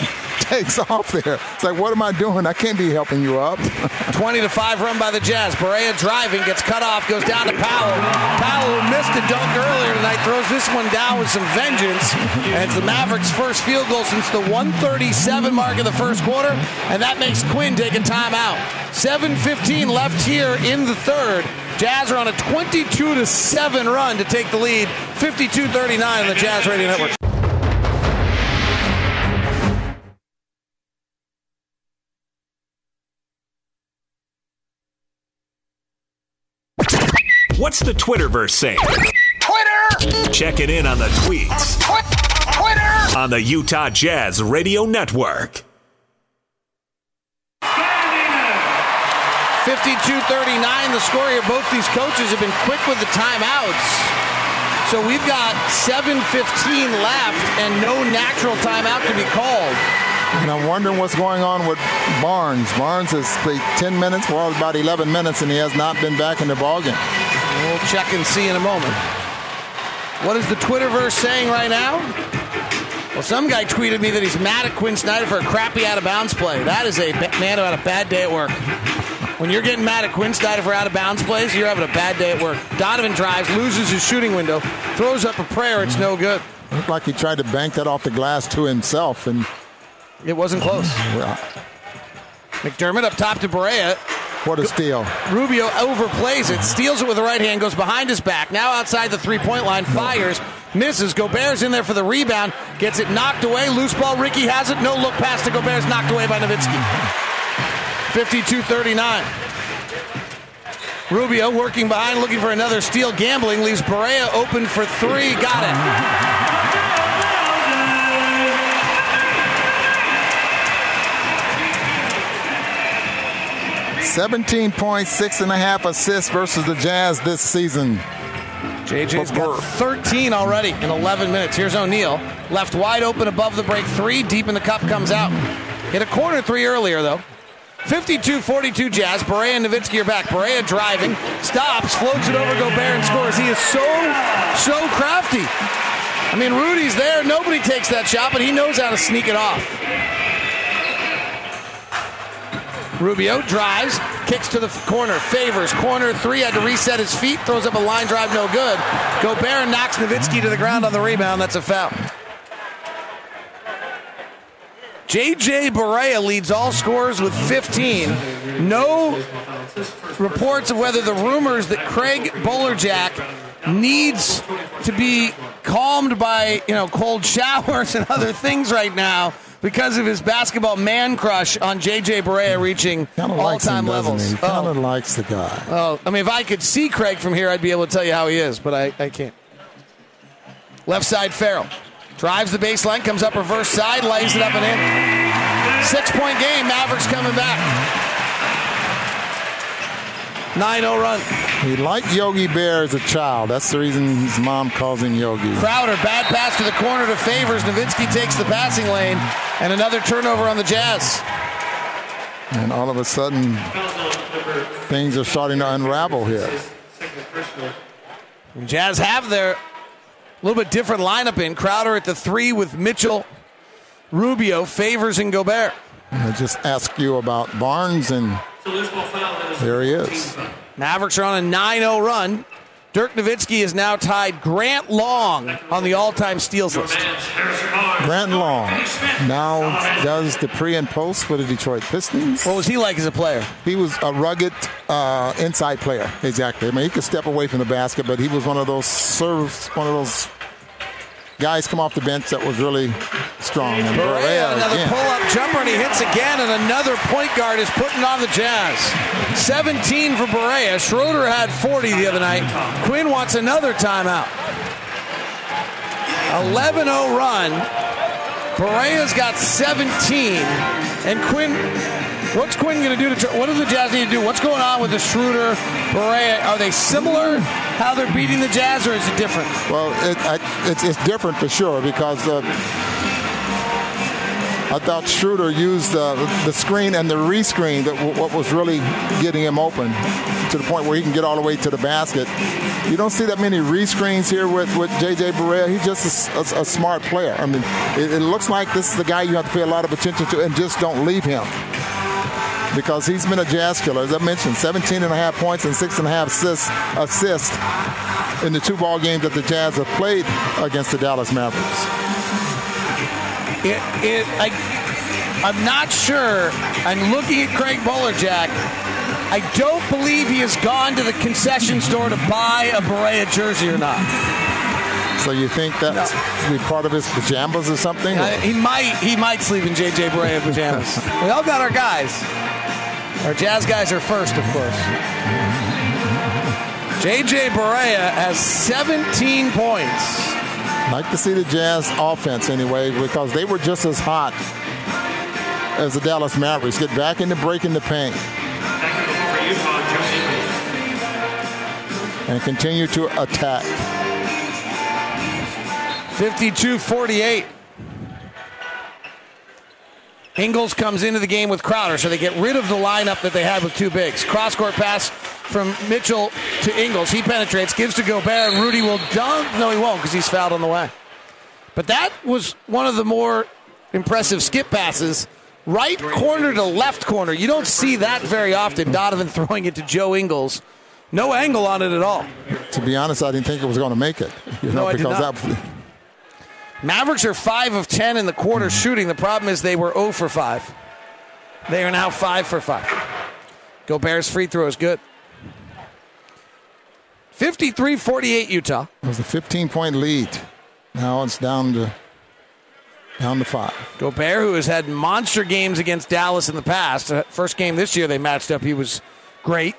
takes off there. It's like, what am I doing? I can't be helping you up. 20 to 5 run by the Jazz. Barea driving, gets cut off, goes down to Powell. Powell, who missed a dunk earlier tonight, throws this one down with some vengeance. And it's the Mavericks' first field goal since the 137 mark of the first quarter. And that makes Quin take a timeout. 7.15 left here in the third. Jazz are on a 22 to 7 run to take the lead. 52-39 on the Jazz Radio Network. What's the Twitterverse saying? Twitter! Checking in on the tweets Twitter! on the Utah Jazz Radio Network. 52-39 the score here. Both these coaches have been quick with the timeouts. So we've got 7.15 left and no natural timeout to be called. And I'm wondering what's going on with Barnes. Barnes has played 10 minutes, well, about 11 minutes, and he has not been back in the ballgame. We'll check and see in a moment. What is the Twitterverse saying right now? Well, some guy tweeted me that he's mad at Quin Snyder for a crappy out of bounds play. That is a man who had a bad day at work. When you're getting mad at Quin Snyder for out of bounds plays, you're having a bad day at work. Donovan drives, loses his shooting window, throws up a prayer. It's no good. Looked like he tried to bank that off the glass to himself, and it wasn't close. Well, McDermott up top to Barea. What a steal. Rubio overplays it, steals it with the right hand, goes behind his back. Now outside the three point line, fires, misses. Gobert's in there for the rebound, gets it knocked away. Loose ball, Ricky has it. No look pass to Gobert's knocked away by Nowitzki. 52 39. Rubio working behind, looking for another steal. Gambling leaves Barea open for three. Got it. 17 points, six and a half assists versus the Jazz this season. JJ's got 13 already in 11 minutes. Here's O'Neale. Left wide open above the break three. Deep in the cup comes out. Hit a corner three earlier, though. 52 42 Jazz. Barea and Nowitzki are back. Barea driving, stops, floats it over Gobert and scores. He is so, so crafty. I mean, Rudy's there. Nobody takes that shot, but he knows how to sneak it off. Rubio drives, kicks to the corner, favors, corner three, had to reset his feet, throws up a line drive, no good. Gobert knocks Nowitzki to the ground on the rebound. That's a foul. JJ Barea leads all scorers with 15. No reports of whether the rumors that Craig Bolerjack needs to be calmed by, you know, cold showers and other things right now because of his basketball man crush on JJ Barea reaching all-time levels. He kind of oh. likes the guy. Oh, I mean, if I could see Craig from here, I'd be able to tell you how he is, but I, I can't. Left side, Ferrell. Drives the baseline, comes up reverse side, lays it up and in. Six point game, Mavericks coming back. 9 0 run. He liked Yogi Bear as a child. That's the reason his mom calls him Yogi. Crowder, bad pass to the corner to Favors. Nowitzki takes the passing lane, and another turnover on the Jazz. And all of a sudden, things are starting to unravel here. Jazz have their a little bit different lineup in. Crowder at the three with Mitchell, Rubio, Favors, and Gobert. I just asked you about Barnes, and there he is. Mavericks are on a 9 0 run. Dirk Nowitzki is now tied Grant Long on the all time steals list. Grant Long now does the pre and post for the Detroit Pistons. What was he like as a player? He was a rugged uh, inside player, exactly. I mean, he could step away from the basket, but he was one of those serves, one of those guys come off the bench that was really strong. And Barea, Barea another again. pull-up jumper, and he hits again, and another point guard is putting on the Jazz. 17 for Barea. Schroeder had 40 the other night. Quin wants another timeout. 11-0 run. Barea's got 17, and Quin. What's Quin going to do? What do the Jazz need to do? What's going on with the Schroeder, Barea? Are they similar? How they're beating the Jazz, or is it different? Well, it, I, it's, it's different for sure because uh, I thought Schroeder used uh, the screen and the rescreen that w- what was really getting him open to the point where he can get all the way to the basket. You don't see that many rescreens here with, with J.J. Barea. He's just a smart player. I mean, it, it looks like this is the guy you have to pay a lot of attention to and just don't leave him because he's been a jazz killer. As I mentioned, 17 and a half points and six and a half assists, assists in the two ball games that the Jazz have played against the Dallas Mavericks. It, it, I, I'm not sure. I'm looking at Craig Bolerjack. I don't believe he has gone to the concession store to buy a Barea jersey or not. So you think that's be part of his pajamas or something? Uh, he might he might sleep in JJ Barea pajamas. we all got our guys. Our jazz guys are first, of course. JJ Barea has 17 points. like to see the Jazz offense anyway because they were just as hot as the Dallas Mavericks. Get back into breaking the paint and continue to attack. 52-48. Ingles comes into the game with Crowder, so they get rid of the lineup that they had with two bigs. Cross court pass from Mitchell to Ingles. He penetrates, gives to Gobert, and Rudy will dunk. No, he won't because he's fouled on the way. But that was one of the more impressive skip passes. Right corner to left corner. You don't see that very often. Donovan throwing it to Joe Ingles. No angle on it at all. To be honest, I didn't think it was going to make it. You No, know, did because that Mavericks are 5 of 10 in the quarter shooting. The problem is they were 0 for 5. They are now 5 for 5. Gobert's free throw is good. 53 48 Utah. it was a 15 point lead. Now it's down to down to five. Gobert, who has had monster games against Dallas in the past. Uh, First game this year they matched up, he was great.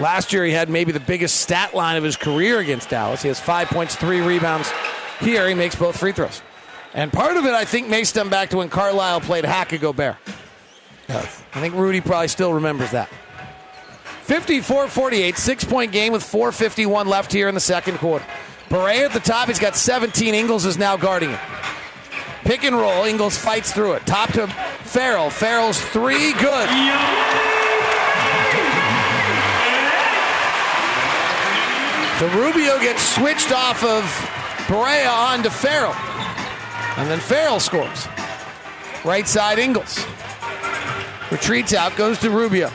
Last year he had maybe the biggest stat line of his career against Dallas. He has five points, three rebounds. Here he makes both free throws. And part of it, I think, may stem back to when Carlisle played hack at Gobert. I think Rudy probably still remembers that. 54 48, six point game with 4.51 left here in the second quarter. Barea at the top, he's got 17. Ingles is now guarding him. Pick and roll. Ingles fights through it. Top to Ferrell. Ferrell's three. Good. So Rubio gets switched off of Barea onto Ferrell. And then Ferrell scores. Right side Ingles. Retreats out, goes to Rubio.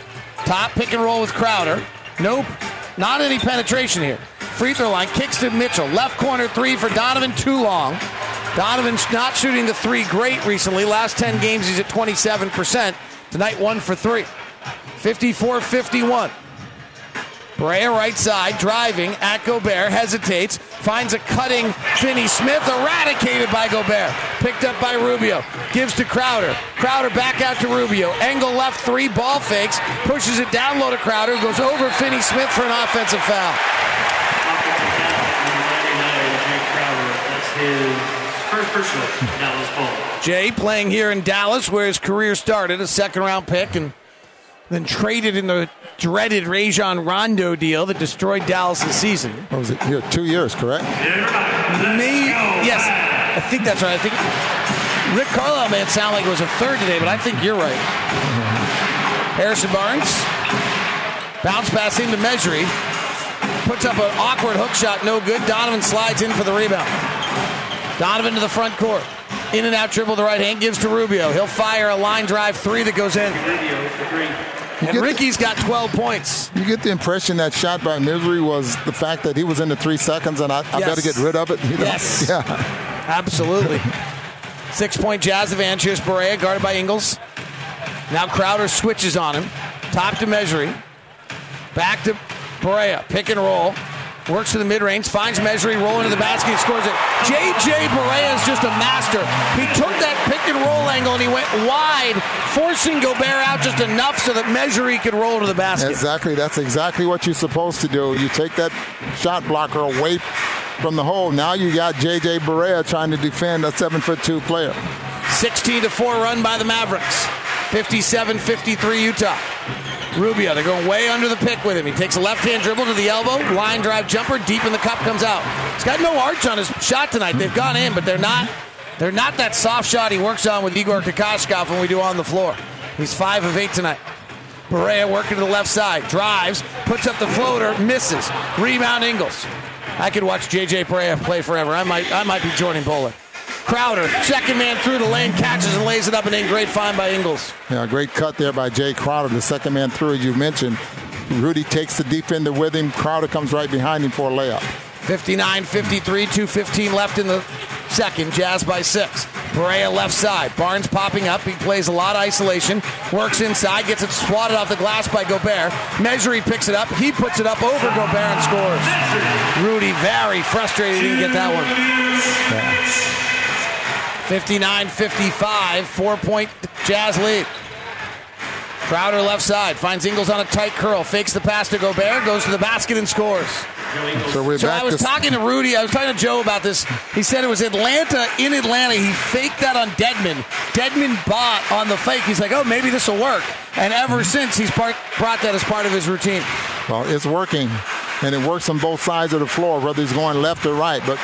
Top pick and roll with Crowder. Nope. Not any penetration here. Free throw line, kicks to Mitchell. Left corner three for Donovan, too long. Donovan's not shooting the three great recently. Last 10 games, he's at 27%. Tonight, one for three. 54 51. Barea right side, driving at Gobert, hesitates, finds a cutting Finney Smith, eradicated by Gobert. Picked up by Rubio, gives to Crowder. Crowder back out to Rubio. Angle left three, ball fakes, pushes it down low to Crowder, goes over Finney Smith for an offensive foul. That's his first personal Dallas. Jae playing here in Dallas, where his career started, a second round pick, and then traded in the dreaded Rajon Rondo deal that destroyed Dallas' season. What was it? Here, two years, correct? Me, yes, I think that's right. I think Rick Carlisle made it sound like it was a third today, but I think you're right. Harrison Barnes, bounce pass into Mejri, puts up an awkward hook shot, no good. Donovan slides in for the rebound. Donovan to the front court. In and out dribble the right hand, gives to Rubio. He'll fire a line drive three that goes in. And Ricky's got 12 points. You get the impression that shot by Mejri was the fact that he was in the three seconds, and I, I better get rid of it. you know? Yes. Yeah. Absolutely. Six point Jazz advantage. Here's Barea, guarded by Ingles. Now Crowder switches on him. Top to Mejri. Back to Barea. Pick and roll. Works to the mid range, finds Mejri, rolling to the basket, scores it. J.J. Barea is just a master. He took that pick and roll angle and he went wide, forcing Gobert out just enough so that Mejri could roll to the basket. Exactly. That's exactly what you're supposed to do. You take that shot blocker away from the hole. Now you got J.J. Barea trying to defend a seven foot two player. 16 to 4 run by the Mavericks. 57 53 Utah. Rubio, they're going way under the pick with him. He takes a left hand dribble to the elbow, line drive jumper, deep in the cup, comes out. He's got no arch on his shot tonight. They've gone in, but they're not they're not that soft shot he works on with Igor Kokoskov when we do on the floor. He's five of eight tonight. Barea working to the left side, drives, puts up the floater, misses. Rebound Ingles. I could watch JJ Barea play forever. I might I might be Jordan Bowler. Crowder, second man through the lane, catches and lays it up and in. Great find by Ingles. Yeah, great cut there by Jae Crowder, the second man through, as you mentioned. Rudy takes the defender with him. Crowder comes right behind him for a layup. 59 53, 2.15 left in the second. Jazz by six. Barea left side. Barnes popping up. He plays a lot of isolation. Works inside. Gets it swatted off the glass by Gobert. Mejri picks it up. He puts it up over Gobert and scores. Rudy very frustrated he didn't get that one. 59 55, four point Jazz lead. Crowder left side finds Ingles on a tight curl, fakes the pass to Gobert, goes to the basket and scores. So we're So back I was to talking to Rudy. I was talking to Joe about this. He said it was Atlanta in Atlanta. He faked that on Dedmon. Dedmon bought on the fake. He's like, oh, maybe this will work. And ever mm-hmm. since, he's part, brought that as part of his routine. Well, it's working, and it works on both sides of the floor, whether he's going left or right, but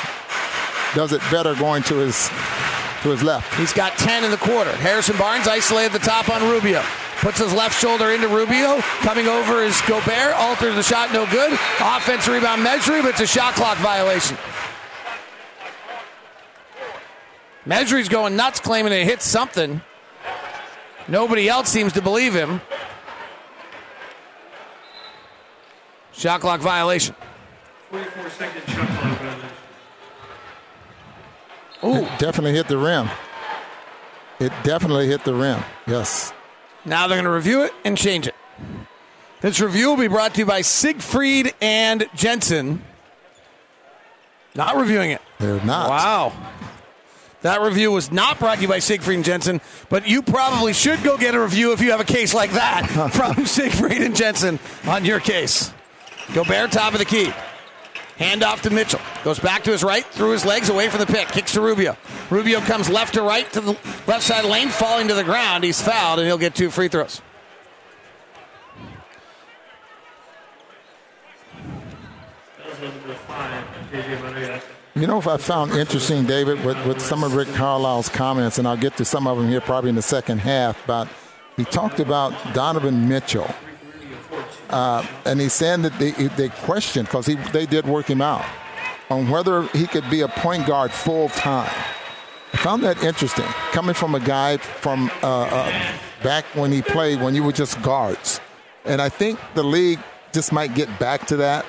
does it better going to his to his left. He's got 10 in the quarter. Harrison Barnes isolated the top on Rubio. Puts his left shoulder into Rubio. Coming over is Gobert. Alters the shot, no good. Offense rebound Mejri, but it's a shot clock violation. Mejri's going nuts, claiming it hit something. Nobody else seems to believe him. Shot clock violation. 44 second shot clock violation. Ooh. It definitely hit the rim. It definitely hit the rim. Yes. Now they're going to review it and change it. This review will be brought to you by Siegfried and Jensen. Not reviewing it. They're not. Wow. That review was not brought to you by Siegfried and Jensen, but you probably should go get a review if you have a case like that from Siegfried and Jensen on your case. Gobert, top of the key. Hand off to Mitchell. Goes back to his right, through his legs, away from the pick. Kicks to Rubio. Rubio comes left to right to the left side lane, falling to the ground. He's fouled, and he'll get two free throws. You know, if I found interesting, David, with, with some of Rick Carlisle's comments, and I'll get to some of them here probably in the second half, but he talked about Donovan Mitchell. Uh, and he said that they, they questioned, because they did work him out, on whether he could be a point guard full time. I found that interesting, coming from a guy from uh, uh, back when he played, when you were just guards. And I think the league just might get back to that,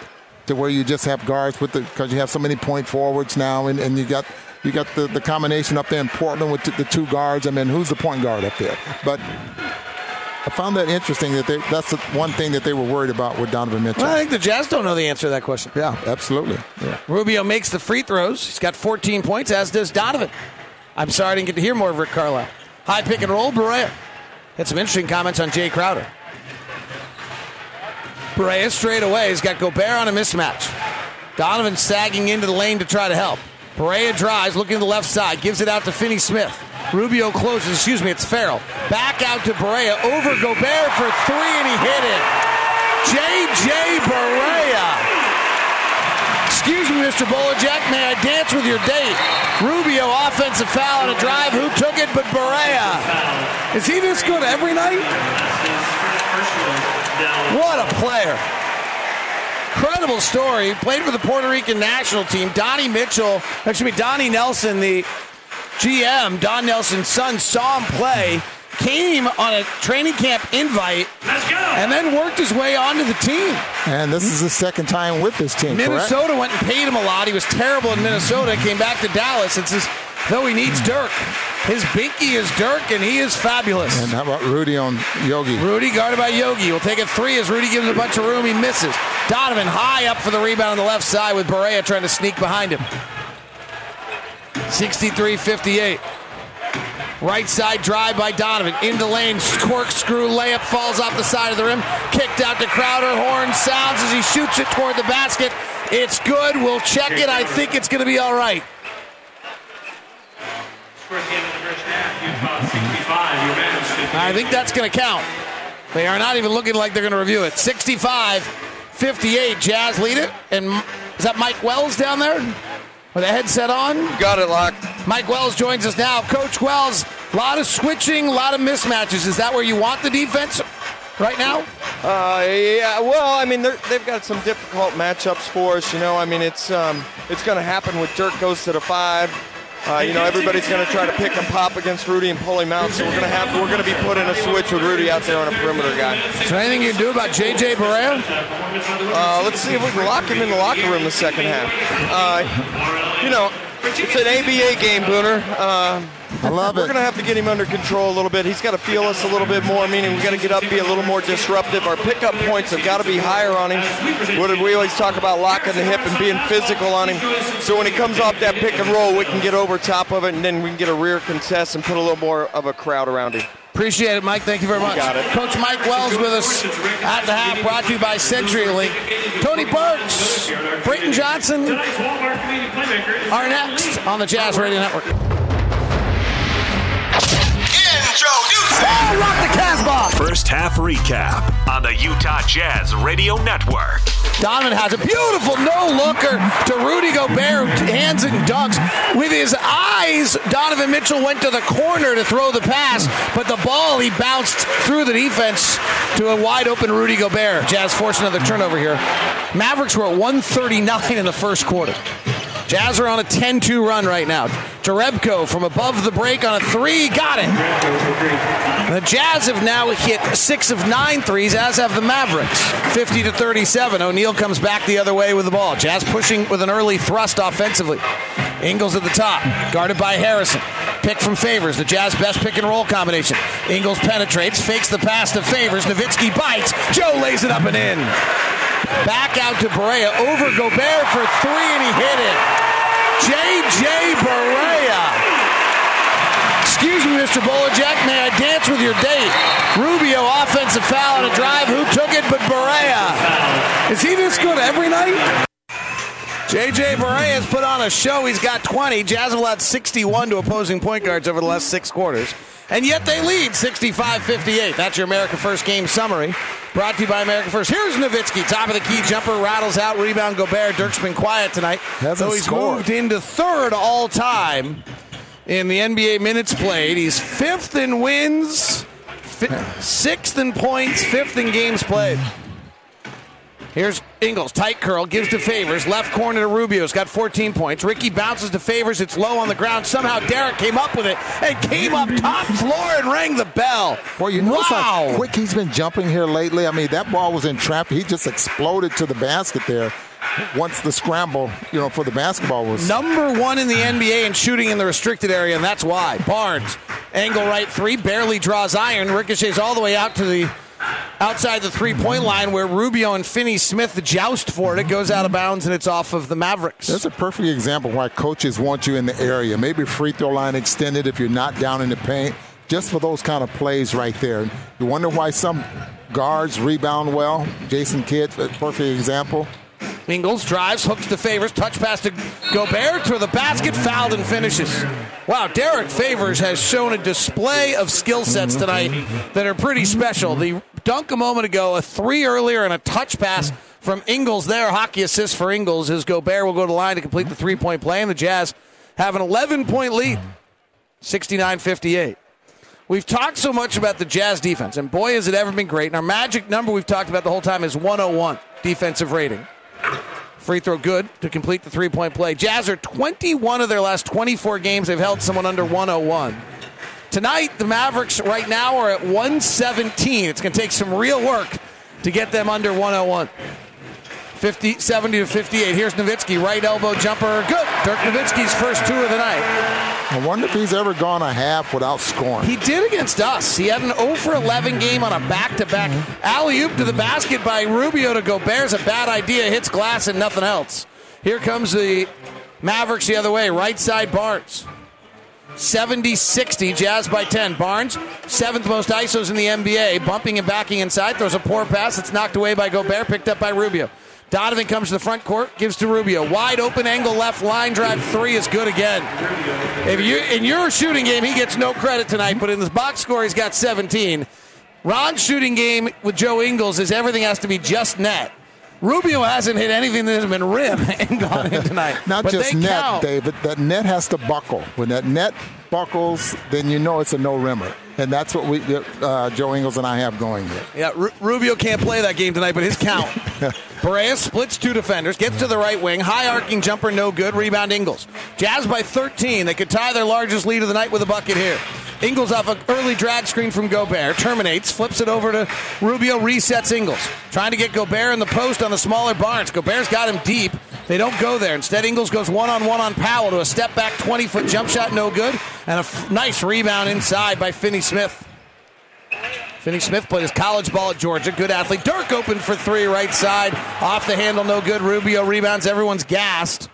to where you just have guards with the because you have so many point forwards now, and, and you got you got the, the combination up there in Portland with the two guards. I mean, who's the point guard up there? But I found that interesting that they, that's the one thing that they were worried about with Donovan Mitchell. Well, I think the Jazz don't know the answer to that question. Yeah, absolutely. Yeah. Rubio makes the free throws. He's got 14 points, as does Donovan. I'm sorry I didn't get to hear more of Rick Carlisle. High pick and roll, Barea. Had some interesting comments on Jae Crowder. Barea straight away. He's got Gobert on a mismatch. Donovan sagging into the lane to try to help. Barea drives, looking to the left side, gives it out to Finney Smith. Rubio closes, excuse me, it's Ferrell. Back out to Barea, over Gobert for three, and he hit it. J.J. Barea. Excuse me, Mr. Bolerjack, may I dance with your date? Rubio offensive foul on a drive. Who took it but Barea? Is he this good every night? What a player. Incredible story. Played for the Puerto Rican national team. Donnie Mitchell, excuse me, Donnie Nelson, the GM, Don Nelson's son, saw him play, came on a training camp invite, and then worked his way onto the team. And this is the second time with this team. Minnesota went and paid him a lot. He was terrible in Minnesota. Came back to Dallas. It's his though he needs Dirk. His binky is Dirk, and he is fabulous. And how about Rudy on Yogi? Rudy guarded by Yogi We'll take a three as Rudy gives him a bunch of room. He misses. Donovan high up for the rebound on the left side with Barea trying to sneak behind him. 63 58. Right side drive by Donovan. Into lane, corkscrew layup falls off the side of the rim. Kicked out to Crowder. Horn sounds as he shoots it toward the basket. It's good. We'll check it. I think it's going to be all right. I think that's going to count. They are not even looking like they're going to review it. 65 58. Jazz lead it. And is that Mike Wells down there? With a headset on? Got it locked. Mike Wells joins us now. Coach Wells, a lot of switching, a lot of mismatches. Is that where you want the defense right now? Uh, yeah. Well, I mean, they've got some difficult matchups for us. You know, I mean, it's um, it's going to happen with Dirk goes to the five. Uh, you know, everybody's going to try to pick and pop against Rudy and pull him out. So we're going to have we're going to be putting a switch with Rudy out there on a perimeter guy. Is there anything you can do about JJ Barea? Uh, let's see if we can lock him in the locker room the second half. Uh, you know, it's an ABA game, Booner. Uh, I love we're it. going to have to get him under control a little bit. He's got to feel us a little bit more, meaning we've got to get up, be a little more disruptive. Our pickup points have got to be higher on him. What did we always talk about locking the hip and being physical on him? So when he comes off that pick and roll, we can get over top of it, and then we can get a rear contest and put a little more of a crowd around him. Appreciate it, Mike. Thank you very much. Got it. Coach Mike Wells with us at the half, brought to you by CenturyLink. Tony Burks, Brayton Johnson are next on the Jazz Radio Network. Oh, rock the Casbah! First half recap on the Utah Jazz Radio Network. Donovan has a beautiful no looker to Rudy Gobert, hands and dunks. With his eyes, Donovan Mitchell went to the corner to throw the pass, but the ball he bounced through the defense to a wide open Rudy Gobert. Jazz forced another turnover here. Mavericks were at 139 in the first quarter. Jazz are on a 10 2 run right now. Jerebko from above the break on a three, got it. The Jazz have now hit six of nine threes, as have the Mavericks. 50 to 37. O'Neale comes back the other way with the ball. Jazz pushing with an early thrust offensively. Ingles at the top, guarded by Harrison. Pick from Favors, the Jazz best pick and roll combination. Ingles penetrates, fakes the pass to Favors. Nowitzki bites. Joe lays it up and in. Back out to Barea. Over Gobert for three, and he hit it. J.J. Barea. Excuse me, Mr. Bolerjack. May I dance with your date? Rubio offensive foul on a drive. Who took it but Barea? Is he this good every night? JJ Barea has put on a show. He's got 20. Jazz allowed 61 to opposing point guards over the last six quarters. And yet they lead 65 58. That's your America First game summary. Brought to you by America First. Here's Nowitzki. Top of the key jumper, rattles out, rebound Gobert. Dirk's been quiet tonight. Hasn't so he's scored. moved into third all time in the NBA minutes played. He's fifth in wins, fi- sixth in points, fifth in games played. Here's Ingles, tight curl, gives to Favors, left corner to Rubio's got 14 points. Ricky bounces to Favors, it's low on the ground. Somehow Derrick came up with it and came up top floor and rang the bell. Well, you wow. how quick he's been jumping here lately. I mean, that ball was in trap. He just exploded to the basket there. Once the scramble, you know, for the basketball was Number one in the NBA in shooting in the restricted area, and that's why. Barnes, angle right three, barely draws iron, ricochets all the way out to the outside the three point line where Rubio and Finney Smith joust for it. It goes out of bounds and it's off of the Mavericks. That's a perfect example why coaches want you in the area. Maybe free throw line extended if you're not down in the paint, just for those kind of plays right there. You wonder why some guards rebound well. Jason Kidd, a perfect example. Ingles drives, hooks to Favors, touch pass to Gobert to the basket, fouled and finishes. Wow, Derrick Favors has shown a display of skill sets tonight that are pretty special. The dunk a moment ago, a three earlier, and a touch pass from Ingles there. Hockey assist for Ingles as Gobert will go to the line to complete the three point play, and the Jazz have an 11 point lead, 69 58. We've talked so much about the Jazz defense, and boy, has it ever been great. And our magic number we've talked about the whole time is 101 defensive rating. Free throw good to complete the three point play. Jazz are 21 of their last 24 games. They've held someone under 101. Tonight, the Mavericks right now are at 117. It's going to take some real work to get them under 101. 50, 70 to 58. Here's Nowitzki, right elbow jumper. Good. Dirk Nowitzki's first two of the night. I wonder if he's ever gone a half without scoring. He did against us. He had an 0 for 11 game on a back-to-back mm-hmm. alley oop to the basket by Rubio to Gobert's a bad idea. Hits glass and nothing else. Here comes the Mavericks the other way. Right side Barnes. 70 60, Jazz by 10. Barnes, seventh most ISOs in the NBA, bumping and backing inside, throws a poor pass. It's knocked away by Gobert, picked up by Rubio. Donovan comes to the front court, gives to Rubio. Wide open angle left line drive three is good again. If you in your shooting game, he gets no credit tonight, but in this box score, he's got 17. Ron's shooting game with Joe Ingles is everything has to be just net. Rubio hasn't hit anything that has been rim and gone in tonight. Not but just net, count. David. That net has to buckle. When that net buckles, then you know it's a no rimmer, and that's what we, uh, Joe Ingles and I have going here. Yeah, Ru- Rubio can't play that game tonight, but his count. Berea splits two defenders, gets to the right wing, high arcing jumper, no good. Rebound Ingles. Jazz by 13. They could tie their largest lead of the night with a bucket here. Ingles off an early drag screen from Gobert, terminates, flips it over to Rubio, resets Ingles. Trying to get Gobert in the post on the smaller Barnes. Gobert's got him deep. They don't go there. Instead, Ingles goes one on one on Powell to a step back 20 foot jump shot, no good. And a f- nice rebound inside by Finney Smith. Finney Smith played his college ball at Georgia. Good athlete. Dirk open for three, right side. Off the handle, no good. Rubio rebounds. Everyone's gassed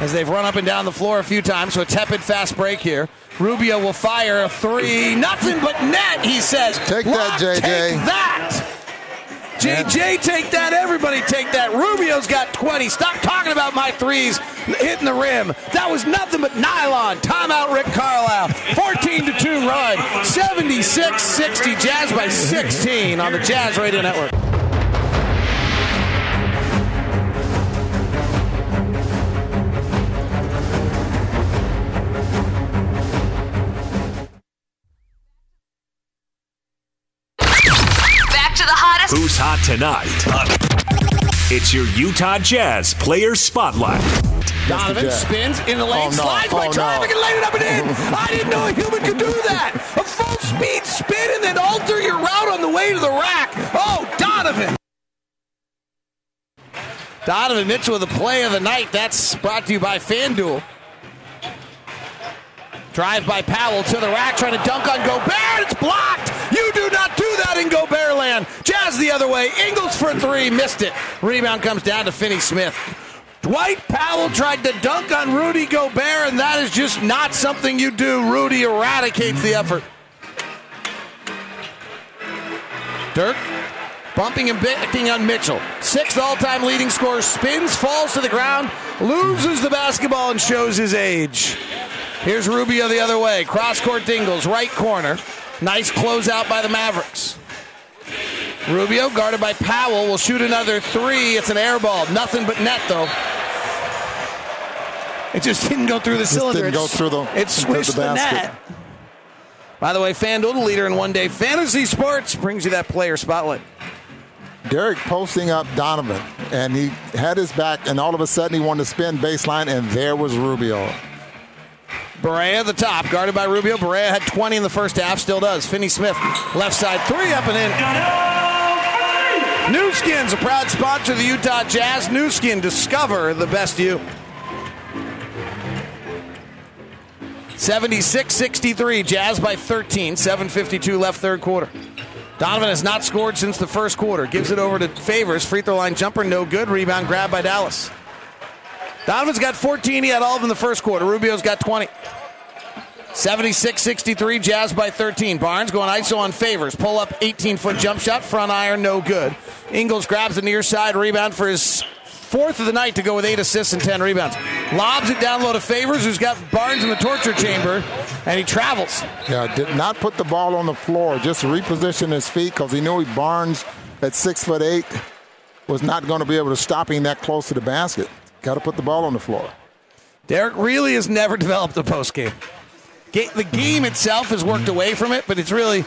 as they've run up and down the floor a few times. So a tepid fast break here. Rubio will fire a three. Nothing but net, he says. Take that, JJ. Take that. JJ, take that. Everybody take that. Rubio's got 20. Stop talking about my threes hitting the rim. That was nothing but nylon. Timeout, Rick Carlisle. 14 to 2 run. 76 60. Jazz by 16 on the Jazz Radio Network. To the hottest. Who's hot tonight? It's your Utah Jazz Player Spotlight. Donovan spins in the lane, Oh, no. slides by Oh, no. traffic and laid it up and in. I didn't know a human could do that. A full speed spin and then alter your route on the way to the rack. Oh, Donovan. Donovan Mitchell with the play of the night. That's brought to you by FanDuel. Drive by Powell to the rack, trying to dunk on Gobert. It's blocked. You do not do that in Gobert land. Jazz the other way. Ingles for three, missed it. Rebound comes down to Finney Smith. Dwight Powell tried to dunk on Rudy Gobert, and that is just not something you do. Rudy eradicates the effort. Dirk bumping and backing on Mitchell. Sixth all time leading scorer, spins, falls to the ground, loses the basketball, and shows his age. Here's Rubio the other way. Cross court Dingles, right corner. Nice closeout by the Mavericks. Rubio, guarded by Powell, will shoot another three. It's an air ball. Nothing but net, though. It just didn't go through the Just cylinder. didn't go through the- It swished the the, net. By the way, FanDuel, the leader in one day fantasy sports, brings you that player spotlight. Derek posting up Donovan, and he had his back, and all of a sudden he wanted to spin baseline, and there was Rubio. Barea at the top, guarded by Rubio. Barea had 20 in the first half, still does. Finney Smith, left side, three up and in. Nu Skin's a proud sponsor of the Utah Jazz. Nu Skin, discover the best you. 76 63, Jazz by 13, 7.52 left third quarter. Donovan has not scored since the first quarter. Gives it over to Favors. Free throw line jumper, no good. Rebound grab by Dallas. Donovan's got 14. He had all of them in the first quarter. Rubio's got 20. 76 63, Jazz by 13. Barnes going ISO on favors. Pull up 18 foot jump shot, front iron, no good. Ingles grabs the near side rebound for his fourth of the night to go with eight assists and 10 rebounds. Lobs it down low to Favors, who's got Barnes in the torture chamber, and he travels. Yeah, did not put the ball on the floor, just reposition his feet because he knew he Barnes at six foot eight was not going to be able to stop him that close to the basket. Got to put the ball on the floor. Derrick really has never developed a post game. The game itself has worked away from it, but it's really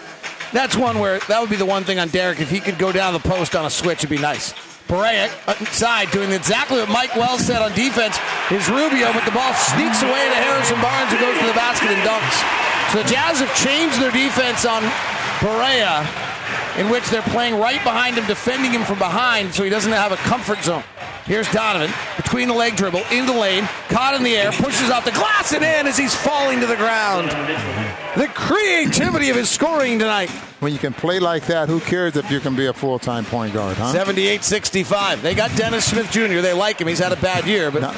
that's one where that would be the one thing on Derrick. If he could go down the post on a switch, it'd be nice. Barea inside doing exactly what Mike Wells said on defense is Rubio, but the ball sneaks away to Harrison Barnes who goes to the basket and dunks. So the Jazz have changed their defense on Barea, in which they're playing right behind him, defending him from behind, so he doesn't have a comfort zone. Here's Donovan between the leg dribble into the lane, caught in the air, pushes off the glass and in as he's falling to the ground. The creativity of his scoring tonight. When you can play like that, who cares if you can be a full time point guard, huh? 78 65. They got Dennis Smith Jr. They like him. He's had a bad year, but.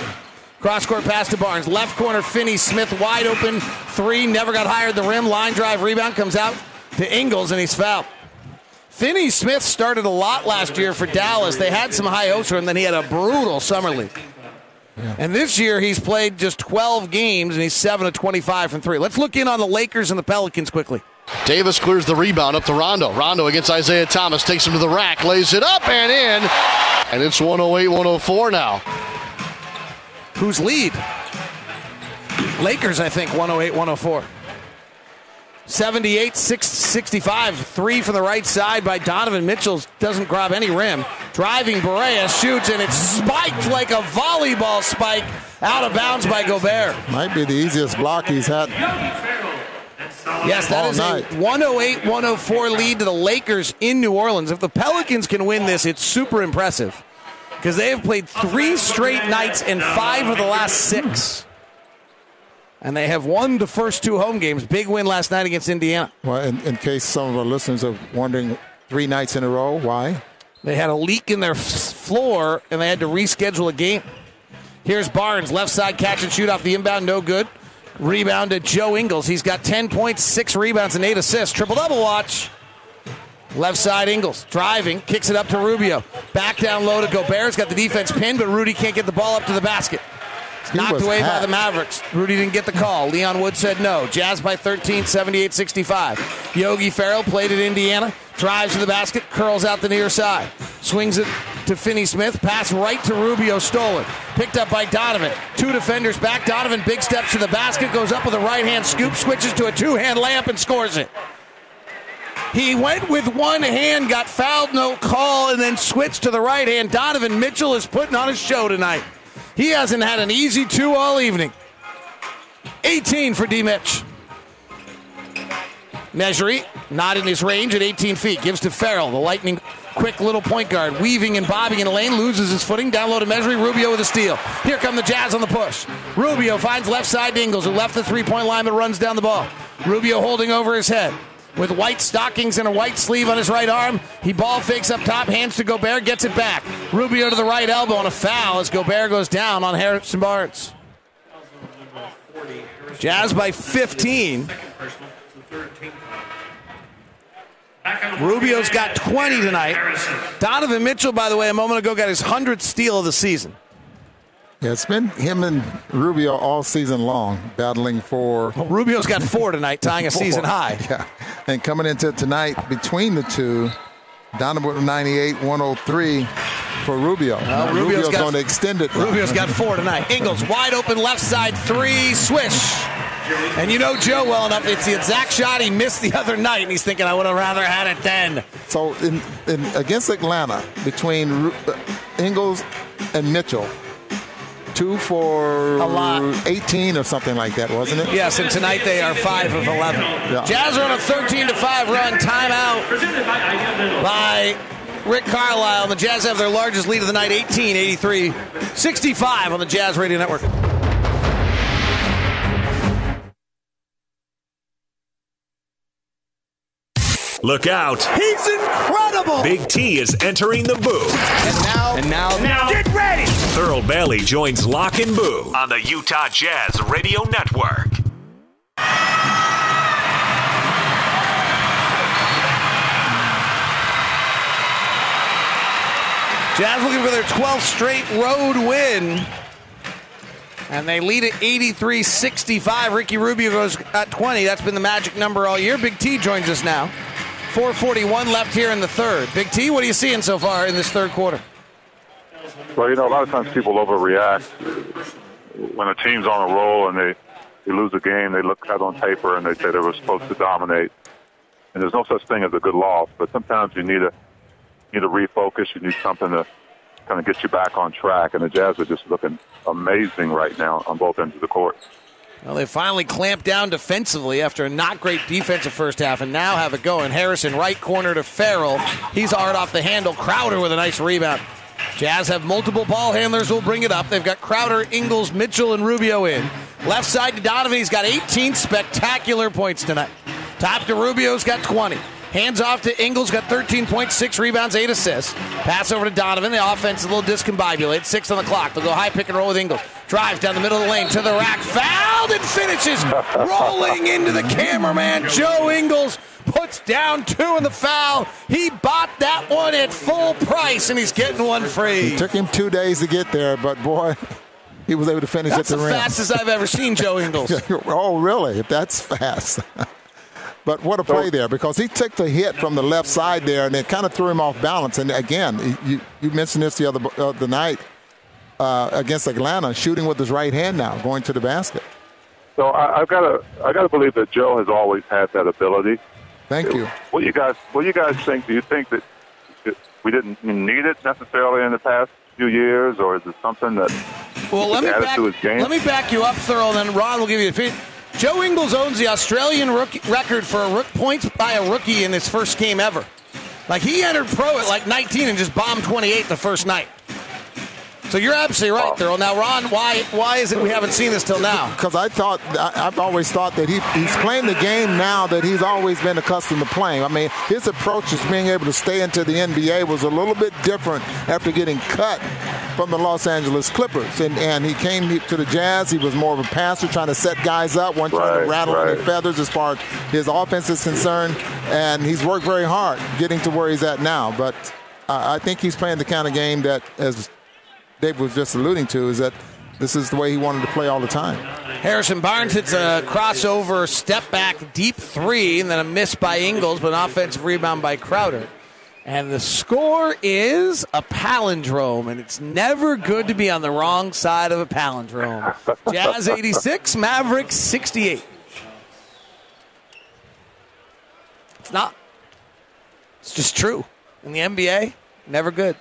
Cross court pass to Barnes. Left corner, Finney Smith wide open. Three, never got higher the rim. Line drive, rebound comes out to Ingles, and he's fouled. Finney Smith started a lot last year for Dallas. They had some high hopes for him, then he had a brutal summer league. And this year he's played just 12 games and he's 7 of 25 from 3. Let's look in on the Lakers and the Pelicans quickly. Davis clears the rebound up to Rondo. Rondo against Isaiah Thomas takes him to the rack, lays it up and in. And it's 108 104 now. Who's lead? Lakers, I think, 108 104. 78 65. Three from the right side by Donovan Mitchell. Doesn't grab any rim. Driving Barea shoots, and it's spiked like a volleyball spike out of bounds by Gobert. Might be the easiest block he's had. Yes, that all is night. a 108 104 lead to the Lakers in New Orleans. If the Pelicans can win this, it's super impressive because they have played three straight nights and five of the last six. And they have won the first two home games. Big win last night against Indiana. Well, in, in case some of our listeners are wondering, three nights in a row, why? They had a leak in their f- floor and they had to reschedule a game. Here's Barnes, left side catch and shoot off the inbound, no good. Rebound to Joe Ingles. He's got 10 points, six rebounds, and eight assists. Triple double watch. Left side Ingles driving, kicks it up to Rubio. Back down low to Gobert's got the defense pinned, but Rudy can't get the ball up to the basket. Knocked away by the Mavericks. Rudy didn't get the call. Leon Wood said no. Jazz by 13, 78 65. Yogi Ferrell played at Indiana, drives to the basket, curls out the near side, swings it to Finney Smith, pass right to Rubio, stolen. Picked up by Donovan. Two defenders back. Donovan big steps to the basket, goes up with a right hand scoop, switches to a two hand layup, and scores it. He went with one hand, got fouled, no call, and then switched to the right hand. Donovan Mitchell is putting on a show tonight. He hasn't had an easy two all evening. 18 for D. Mitch. Mejri, not in his range at 18 feet. Gives to Ferrell, the lightning quick little point guard. Weaving and bobbing in lane, loses his footing. Down low to Mejri. Rubio with a steal. Here come the Jazz on the push. Rubio finds left side Ingles, who left the three point line but runs down the ball. Rubio holding over his head. With white stockings and a white sleeve on his right arm, he ball fakes up top, hands to Gobert, gets it back. Rubio to the right elbow on a foul as Gobert goes down on Harrison Barnes. Jazz by 15. Rubio's got 20 tonight. Donovan Mitchell, by the way, a moment ago got his 100th steal of the season. Yeah, it's been him and Rubio all season long battling for. Rubio's got four tonight, tying a season high. Yeah, and coming into tonight between the two, Donovan with 98, 103 for Rubio. Now, Rubio's Rubio's, got- going to extend it. Rubio's got four tonight. Ingles wide open left side three, swish. And you know Joe well enough. It's the exact shot he missed the other night, and he's thinking, I would have rather had it then. So in, in against Atlanta, between Ru- uh, Ingles and Mitchell, two for A lot. 18 or something like that, wasn't it? Yes, and tonight they are five of 11. Jazz are on a 13 to 5 run. Timeout by Rick Carlisle. And the Jazz have their largest lead of the night, 18 83 65 on the Jazz Radio Network. Look out. He's incredible. Big T is entering the booth. And now, and now, now get ready. Thurl Bailey joins Locke and Boo on the Utah Jazz Radio Network. Jazz looking for their 12th straight road win. And they lead at 83 65. Ricky Rubio goes at 20. That's been the magic number all year. Big T joins us now. 441 left here in the third. Big T, what are you seeing so far in this third quarter? Well, you know, a lot of times people overreact when a team's on a roll and they, they lose a game. They look at on paper and they say they were supposed to dominate. And there's no such thing as a good loss, but sometimes you need a need to refocus. You need something to kind of get you back on track. And the Jazz are just looking amazing right now on both ends of the court. Well, they finally clamped down defensively after a not great defensive first half and now have it going. Harrison, right corner to Ferrell. He's hard off the handle. Crowder with a nice rebound. Jazz have multiple ball handlers who'll bring it up. They've got Crowder, Ingles, Mitchell, and Rubio in. Left side to Donovan. He's got 18 spectacular points tonight. Top to Rubio's got 20. Hands off to Ingles, got 13.6 rebounds, 8 assists. Pass over to Donovan. The offense is a little discombobulated. Six on the clock. They'll go high pick and roll with Ingles. Drives down the middle of the lane to the rack. Fouled and finishes. Rolling into the cameraman. Joe Ingles puts down two in the foul. He bought that one at full price, and he's getting one free. It took him two days to get there, but boy, he was able to finish That's at the, the rim. fastest I've ever seen Joe Ingles. oh, really? That's fast. but what a play there because he took the hit from the left side there and it kind of threw him off balance. And again, you, you mentioned this the other uh, the night uh, against Atlanta, shooting with his right hand now, going to the basket. So I, I've got to I got to believe that Joe has always had that ability. Thank you. What do you guys What do you guys think? Do you think that we didn't need it necessarily in the past few years, or is it something that Well, let me added back, to his game? let me back you up, Thurl, and then Ron will give you the feed. Joe Ingles owns the Australian rookie record for a rook, points by a rookie in his first game ever. Like he entered pro at like 19 and just bombed 28 the first night. So you're absolutely right, Thurl. Now, Ron, why why is it we haven't seen this till now? Because I thought I, I've always thought that he, he's playing the game now that he's always been accustomed to playing. I mean, his approach to being able to stay into the NBA was a little bit different after getting cut from the Los Angeles Clippers, and and he came to the Jazz. He was more of a passer, trying to set guys up, one trying to Right, rattle any right. feathers as far as his offense is concerned, and he's worked very hard getting to where he's at now. But uh, I think he's playing the kind of game that, as Dave was just alluding to, is that this is the way he wanted to play all the time. Harrison Barnes hits a crossover, step back, deep three, and then a miss by Ingles, but an offensive rebound by Crowder. And the score is a palindrome, and it's never good to be on the wrong side of a palindrome. Jazz 86, Mavericks 68. It's not. It's just true. In the NBA, never good.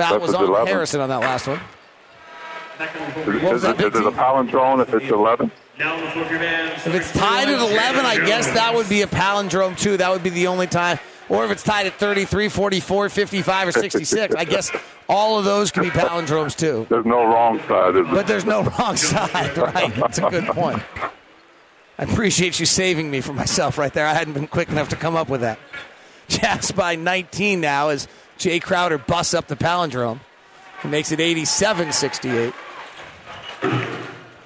Foul That was on 11. Harrison on that last one. is, What was is, that, it, is it a palindrome if it's 11? If it's tied at 11, I guess that would be a palindrome too. That would be the only time. Or if it's tied at 33, 44, 55, or 66, I guess all of those can be palindromes too. There's no wrong side, is there? But there's no wrong side, right? That's a good point. I appreciate you saving me from myself right there. I hadn't been quick enough to come up with that. Jazz by 19 now as Jae Crowder busts up the palindrome. He makes it 87 68.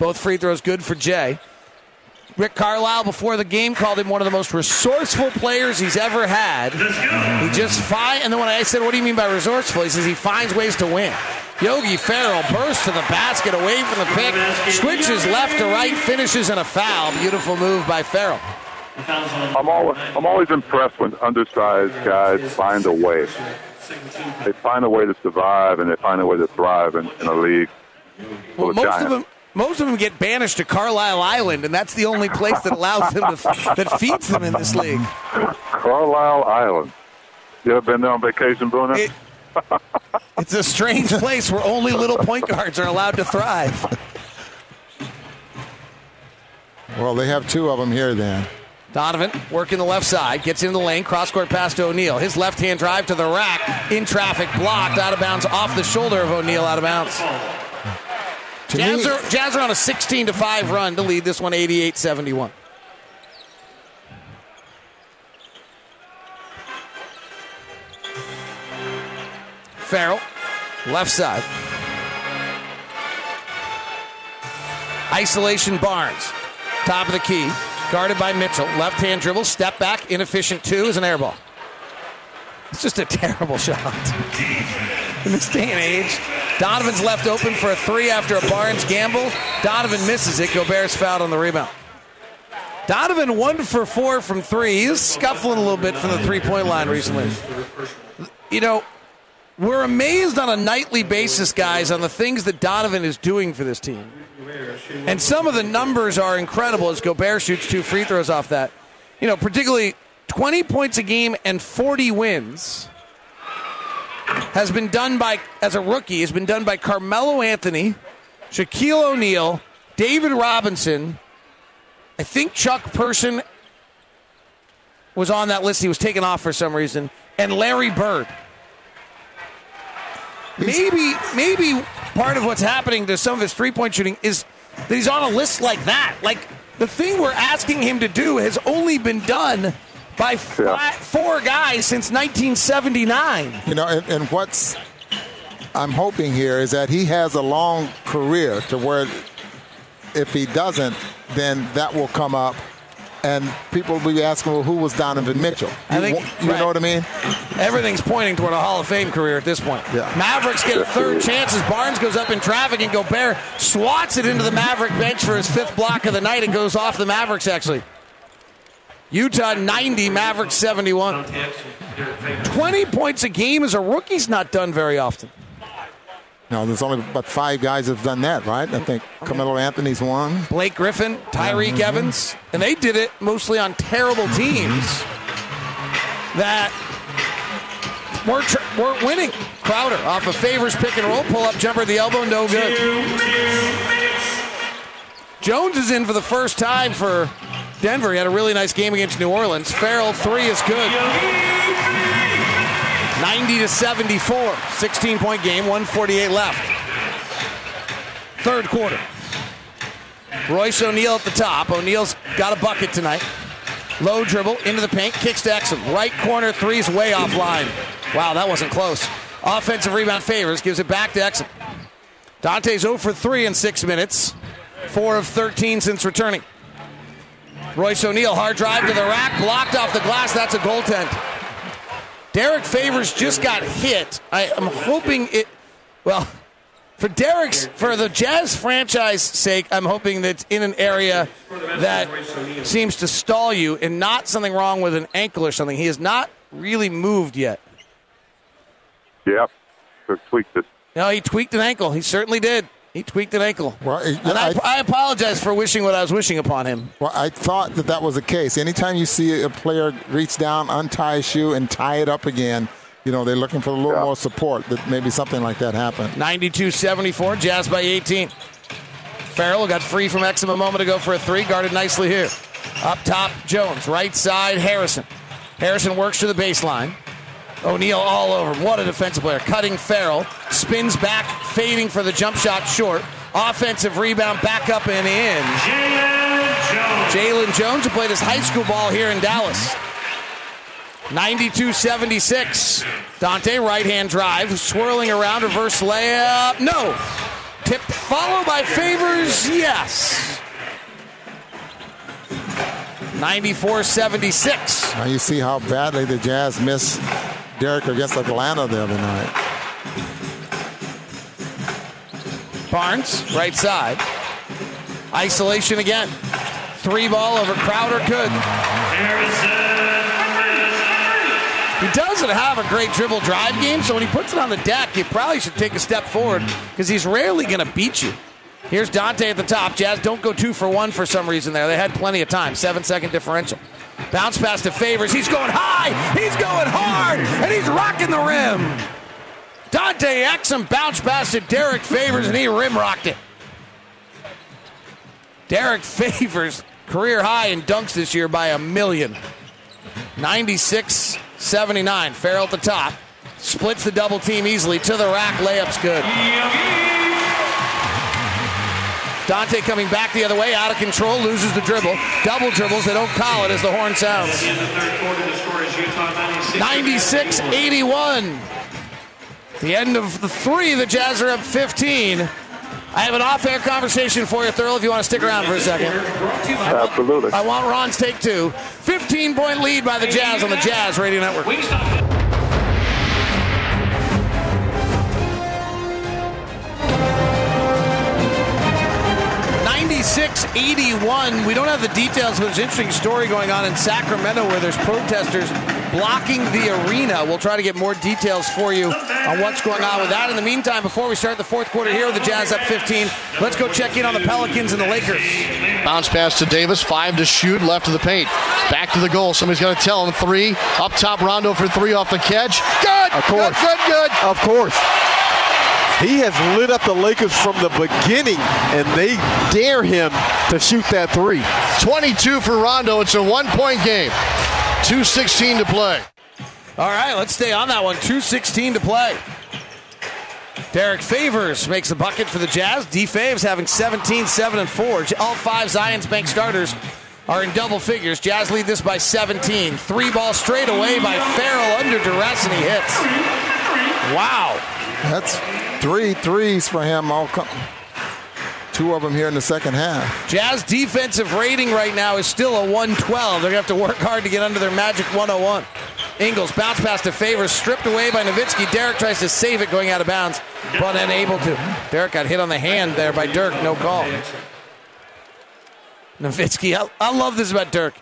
Both free throws good for Jae. Rick Carlisle, before the game, called him one of the most resourceful players he's ever had. He just find, and then when I said, "What do you mean by resourceful?" He says he finds ways to win. Yogi Ferrell bursts to the basket, away from the pick, switches left to right, finishes in a foul. Beautiful move by Ferrell. I'm always, I'm always impressed when undersized guys find a way. They find a way to survive and they find a way to thrive in, in a league Well, most giants. of them, most of them get banished to Carlisle Island, and that's the only place that allows them to, that feeds them in this league. Carlisle Island. You ever been there on vacation, Bruno? It's a strange place where only little point guards are allowed to thrive. Well, they have two of them here then. Donovan working the left side, gets into the lane, cross court pass to O'Neale. His left hand drive to the rack, in traffic, blocked, out of bounds, off the shoulder of O'Neale, out of bounds. Jazz are, Jazz are on a 16 to 5 run to lead this one 88 71. Ferrell, left side. Isolation Barnes, top of the key, guarded by Mitchell. Left hand dribble, step back, inefficient two is an air ball. It's just a terrible shot. In this day and age, Donovan's left open for a three after a Barnes gamble. Donovan misses it. Gobert's fouled on the rebound. Donovan one for four from three. He's scuffling a little bit from the three point line recently. You know, we're amazed on a nightly basis, guys, on the things that Donovan is doing for this team. And some of the numbers are incredible as Gobert shoots two free throws off that. You know, particularly 20 points a game and 40 wins has been done by, as a rookie, has been done by Carmelo Anthony, Shaquille O'Neal, David Robinson. I think Chuck Person was on that list. He was taken off for some reason. And Larry Bird. Maybe maybe part of what's happening to some of his three point shooting is that he's on a list like that. Like the thing we're asking him to do has only been done by five, four guys since 1979. You know, and, and what's I'm hoping here is that he has a long career to where if he doesn't, then that will come up. And people will be asking, well, who was Donovan Mitchell? I think you right. know what I mean. Everything's pointing toward a Hall of Fame career at this point. Yeah. Mavericks get a third chances. Barnes goes up in traffic, and Gobert swats it into the Maverick bench for his fifth block of the night. It goes off the Mavericks actually. Utah 90, Mavericks 71. 20 points a game as a rookie's not done very often. No, there's only about five guys that have done that, right? I think Carmelo Anthony's one. Blake Griffin, Tyreek mm-hmm. Evans, and they did it mostly on terrible mm-hmm. teams that weren't, tr- weren't winning. Crowder off a Favors pick and roll, pull up jumper the elbow, no good. Jones is in for the first time for Denver. He had a really nice game against New Orleans. Ferrell three is good. 90 to 74, 16 point game, 148 left. Third quarter. Royce O'Neale at the top. O'Neale's got a bucket tonight. Low dribble into the paint, kicks to Exum. Right corner three's way offline. Wow, that wasn't close. Offensive rebound Favors, gives it back to Exum. Dante's 0 for 3 in six minutes, 4 of 13 since returning. Royce O'Neal, hard drive to the rack, blocked off the glass. That's a goaltend. Derrick Favors just got hit. I am hoping it. Well, for Derrick's, for the Jazz franchise sake, I'm hoping that it's in an area that seems to stall you and not something wrong with an ankle or something. He has not really moved yet. Yep. So tweaked it. No, he tweaked an ankle. He certainly did. He tweaked an ankle. Well, and I, I, apologize for wishing what I was wishing upon him. Well, I thought that that was the case. Anytime you see a player reach down, untie a shoe, and tie it up again, you know, they're looking for a little yeah. more support that maybe something like that happened. 92 74, Jazz by 18. Ferrell got free from Exum a moment ago for a three, guarded nicely here. Up top, Jones. Right side, Harrison. Harrison works to the baseline. O'Neale all over him. What a defensive player. Cutting Ferrell. Spins back, fading for the jump shot short. Offensive rebound back up and in. Jalen Jones. Jalen Jones, who played his high school ball here in Dallas. 92 76. Dante, right hand drive, swirling around, reverse layup. No. Tip followed by Favors. Yes. 94 76. Now you see how badly the Jazz miss Derrick against Atlanta the other night. Barnes, right side. Isolation again. Three ball over Crowder. Good. He doesn't have a great dribble drive game, so when he puts it on the deck, you probably should take a step forward because he's rarely going to beat you. Here's Dante at the top. Jazz don't go two for one for some reason there. They had plenty of time. Seven second differential. Bounce pass to Favors. He's going high. He's going hard. And he's rocking the rim. Dante Exum bounce pass to Derrick Favors, and he rim rocked it. Derrick Favors, career high in dunks this year by a million. 96 79. Ferrell at the top. Splits the double team easily. To the rack. Layup's good. Dante coming back the other way, out of control, loses the dribble. Double dribbles, they don't call it as the horn sounds. 96 81. The end of the three, the Jazz are up 15. I have an off air conversation for you, Thurl, if you want to stick around for a second. Absolutely. I want Ron's take two. 15 point lead by the Jazz on the Jazz Radio Network. 96-81. We don't have the details, but there's an interesting story going on in Sacramento where there's protesters blocking the arena. We'll try to get more details for you on what's going on with that. In the meantime, before we start the fourth quarter here with the Jazz up 15, let's go check in on the Pelicans and the Lakers. Bounce pass to Davis, five to shoot, left of the paint. Back to the goal. Somebody's got to tell him three. Up top, Rondo for three off the catch. Good! Of course. Good, good, good. Of course. He has lit up the Lakers from the beginning, and they dare him to shoot that three. 22 for Rondo. It's a one point game. 2.16 to play. All right, let's stay on that one. 2.16 to play. Derrick Favors makes the bucket for the Jazz. D Faves having 17, 7, and 4. All five Zions Bank starters are in double figures. Jazz lead this by 17. Three ball straight away by Ferrell under duress, and he hits. Wow. That's three threes for him. All come, two of them here in the second half. Jazz defensive rating right now is still a 112. They're going to have to work hard to get under their magic 101. Ingles bounce pass to Favors, stripped away by Nowitzki. Derrick tries to save it going out of bounds, but unable to. Derrick got hit on the hand there by Dirk, no call. Nowitzki, I, I love this about Dirk.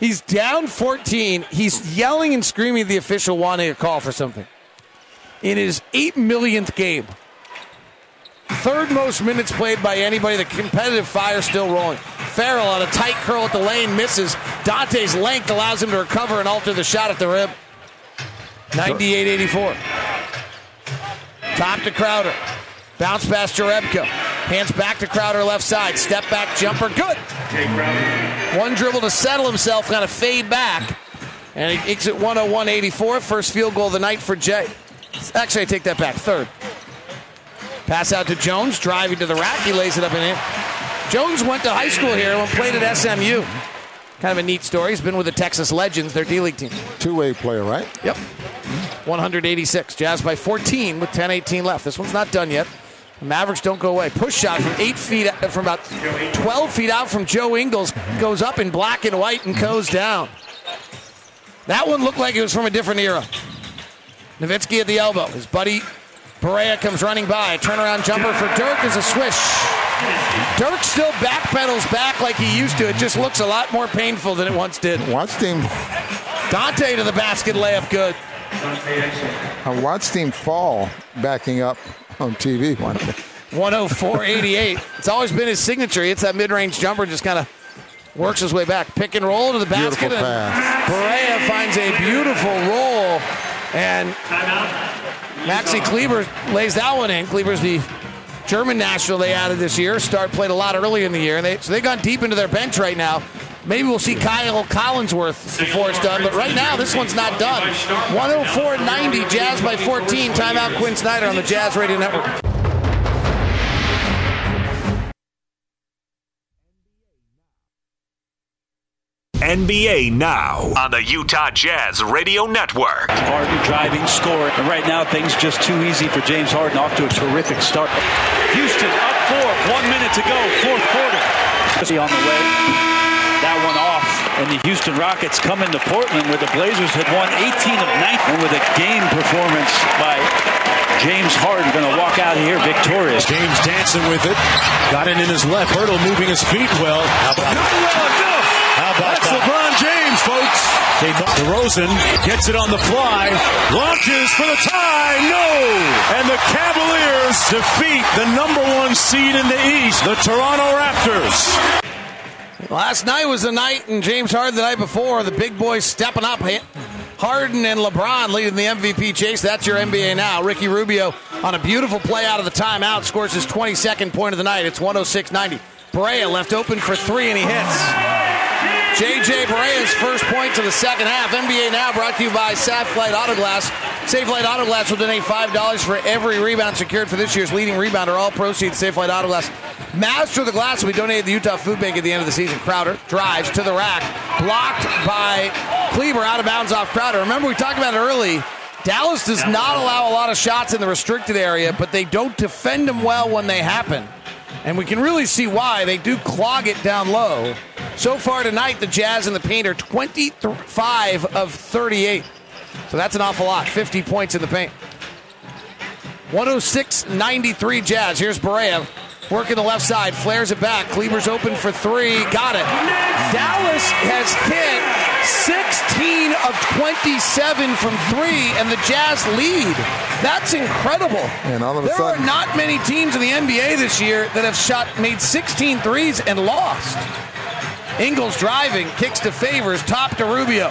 He's down 14. He's yelling and screaming at the official wanting a call for something. In his 8 millionth game. Third most minutes played by anybody. The competitive fire still rolling. Ferrell on a tight curl at the lane misses. Dante's length allows him to recover and alter the shot at the rim. 98 84. Top to Crowder. Bounce past Jerebko. Hands back to Crowder left side. Step back jumper. Good. One dribble to settle himself, kind of fade back. And he exit 101 84. First field goal of the night for Jae. Actually, I take that back. Third. Pass out to Jones, driving to the rack. He lays it up in in. Jones went to high school here and played at SMU. Kind of a neat story. He's been with the Texas Legends, their D League team. Two way player, right? Yep. 186. Jazz by 14 with 10 18 left. This one's not done yet. The Mavericks don't go away. Push shot from eight feet, from about 12 feet out from Joe Ingles, goes up in black and white and goes down. That one looked like it was from a different era. Nowitzki at the elbow. His buddy Barea comes running by. Turnaround jumper for Dirk is a swish. Dirk still backpedals back like he used to. It just looks a lot more painful than it once did. Watched him. Dante to the basket layup good. I watched him fall backing up on TV. 104-88. It's always been his signature. It's that mid-range jumper, just kind of works his way back. Pick and roll to the basket. Beautiful and Barea finds a beautiful roll. And Maxi Kleber lays that one in. Kleber's the German national they added this year. Start played a lot early in the year. And they, so they've gone deep into their bench right now. Maybe we'll see Kyle Collinsworth before it's done. But right now, this one's not done. 104-90, Jazz by 14. Timeout Quin Snyder on the Jazz Radio Network. NBA Now on the Utah Jazz Radio Network. Harden driving, scoring. And right now, things just too easy for James Harden. Off to a terrific start. Houston up four, one minute to go, fourth quarter. On the way, that one off. And the Houston Rockets come into Portland where the Blazers had won 18 of 19. And with a game performance by James Harden, going to walk out here victorious. James dancing with it. Got it in his left. Hurdle moving his feet well. How about Not well enough. That's? LeBron James, folks. DeRozan gets it on the fly, launches for the tie. No! And the Cavaliers defeat the number one seed in the East, the Toronto Raptors. Last night was the night, and James Harden the night before. The big boys stepping up. Harden and LeBron leading the MVP chase. That's your NBA now. Ricky Rubio on a beautiful play out of the timeout scores his 22nd point of the night. It's 106 90. Barea left open for three, and he hits. JJ Barea's first point to the second half. NBA Now brought to you by Safelite Autoglass. Safelite Autoglass will donate $5 for every rebound secured for this year's leading rebounder. All proceeds, Safelite Autoglass. Master of the Glass will be donated to the Utah Food Bank at the end of the season. Crowder drives to the rack, blocked by Kleber out of bounds off Crowder. Remember, we talked about it early. Dallas does not allow a lot of shots in the restricted area, but they don't defend them well when they happen. And we can really see why. They do clog it down low. So far tonight, the Jazz and the paint are 25 of 38. So that's an awful lot. 50 points in the paint. 106 93 Jazz. Here's Barea working the left side, flares it back. Kleber's open for three. Got it. Dallas has hit 16 of 27 from three, and the Jazz lead. That's incredible. And all of a there sudden, are not many teams in the NBA this year that have shot made 16 threes and lost. Ingles driving, kicks to Favors, top to Rubio.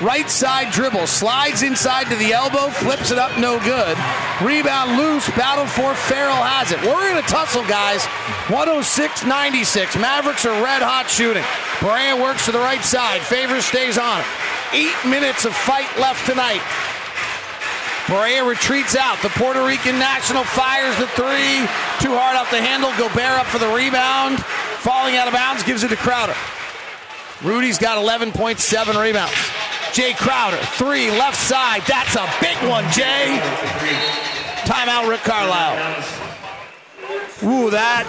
Right side dribble, slides inside to the elbow, flips it up, no good. Rebound loose, battle for Ferrell has it. We're in a tussle, guys. 106 96. Mavericks are red hot shooting. Barea works to the right side. Favors stays on it. Eight minutes of fight left tonight. Barea retreats out. The Puerto Rican national fires the three. Too hard off the handle. Gobert up for the rebound. Falling out of bounds, gives it to Crowder. Rudy's got 11.7 rebounds. Jae Crowder, three, left side. That's a big one, Jae. Timeout, Rick Carlisle. Ooh, that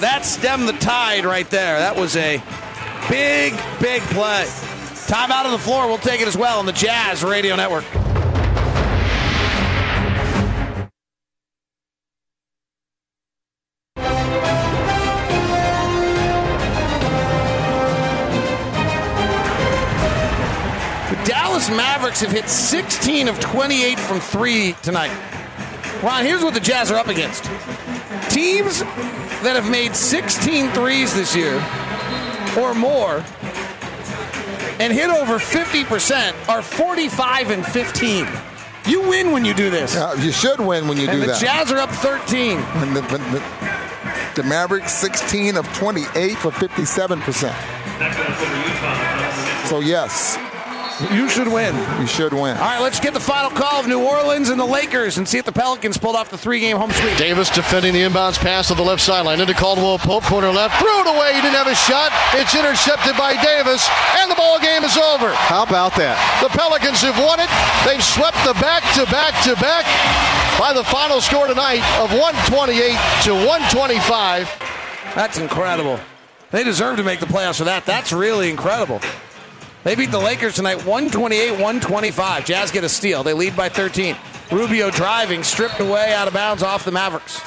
that stemmed the tide right there. That was a big, big play. Timeout on the floor. We'll take it as well on the Jazz Radio Network. Dallas Mavericks have hit 16 of 28 from three tonight. Ron, here's what the Jazz are up against. Teams that have made 16 threes this year or more and hit over 50% are 45 and 15. You win when you do this. You should win when you and do the that. The Jazz are up 13. And the, the, the, the Mavericks 16 of 28 for 57%. So, yes. You should win. You should win. All right, let's get the final call of New Orleans and the Lakers and see if the Pelicans pulled off the three-game home sweep. Davis defending the inbounds pass to the left sideline into Caldwell Pope, corner left, threw it away. He didn't have a shot. It's intercepted by Davis, and the ball game is over. How about that? The Pelicans have won it. They've swept the back to back to back by the final score tonight of 128 to 125. That's incredible. They deserve to make the playoffs for that. That's really incredible. They beat the Lakers tonight 128 125. Jazz get a steal. They lead by 13. Rubio driving, stripped away out of bounds off the Mavericks.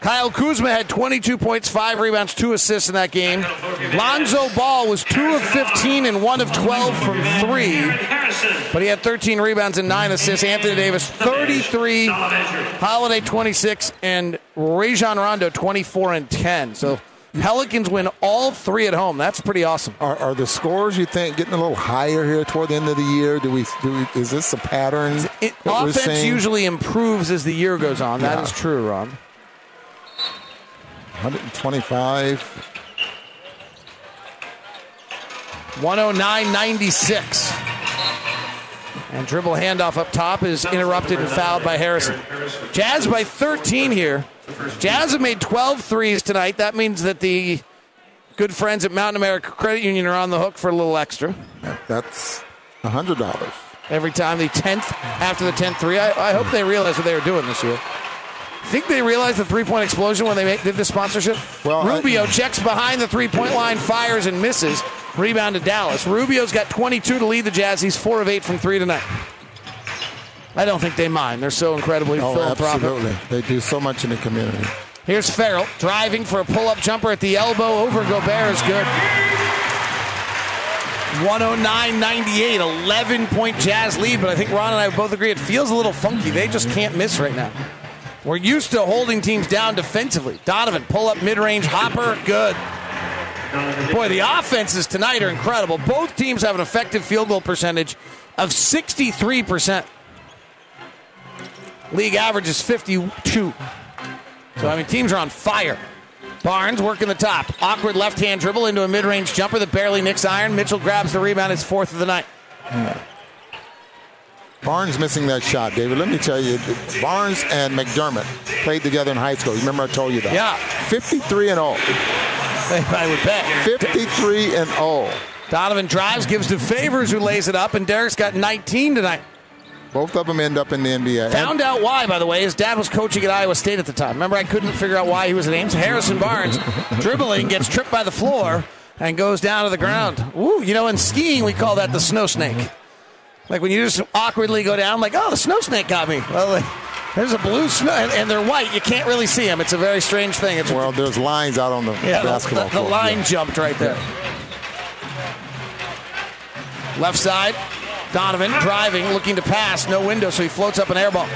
Kyle Kuzma had 22 points, 5 rebounds, 2 assists in that game. Lonzo Ball was 2 of 15 and 1 of 12 from 3, but he had 13 rebounds and 9 assists. Anthony Davis 33, Holiday 26, and Rajon Rondo 24 and 10. So Pelicans win all three at home. That's pretty awesome. Are, are the scores you think getting a little higher here toward the end of the year? Do we? Do we is this a pattern? It, offense usually improves as the year goes on. That Yeah. is true, Ron. 125. 109.96. And dribble handoff up top is interrupted and fouled by Harrison. Jazz by 13 here. Jazz have made 12 threes tonight. That means that the good friends at Mountain America Credit Union are on the hook for a little extra. That's hundred dollars. Every time the 10th, after the 10th three, I, I hope they realize what they were doing this year. Think they realized the three point explosion when they make, did the sponsorship? Well, I- Rubio checks behind the three point line, fires and misses. Rebound to Dallas. Rubio's got 22 to lead the Jazz. He's four of eight from three tonight. I don't think they mind. They're so incredibly Oh, philanthropic. absolutely. They do so much in the community. Here's Ferrell driving for a pull up jumper at the elbow over Gobert is good. 109 98, 11 point Jazz lead, but I think Ron and I both agree it feels a little funky. They just can't miss right now. We're used to holding teams down defensively. Donovan, pull up mid range, hopper, good. Boy, the offenses tonight are incredible. Both teams have an effective field goal percentage of 63%. League average is 52. So, I mean, teams are on fire. Barnes working the top. Awkward left hand dribble into a mid range jumper that barely nicks iron. Mitchell grabs the rebound. It's fourth of the night. Barnes missing that shot, David. Let me tell you, Barnes and McDermott played together in high school. You remember I told you that? Yeah. 53 and 0. I would bet. 53 and 0. Donovan drives, gives to Favors, who lays it up, and Derrick's got 19 tonight. Both of them end up in the NBA. And- Found out why, by the way. His dad was coaching at Iowa State at the time. Remember, I couldn't figure out why he was at Ames. Harrison Barnes dribbling, gets tripped by the floor, and goes down to the ground. Ooh, you know, in skiing, we call that the snow snake. Like when you just awkwardly go down, like, oh, the snow snake got me. Well, like, there's a blue snow, and, and they're white. You can't really see them. It's a very strange thing. It's well, there's lines out on the yeah, basketball the, the court. line Yeah. jumped right there. Left side, Donovan driving, looking to pass, no window, so he floats up an air ball.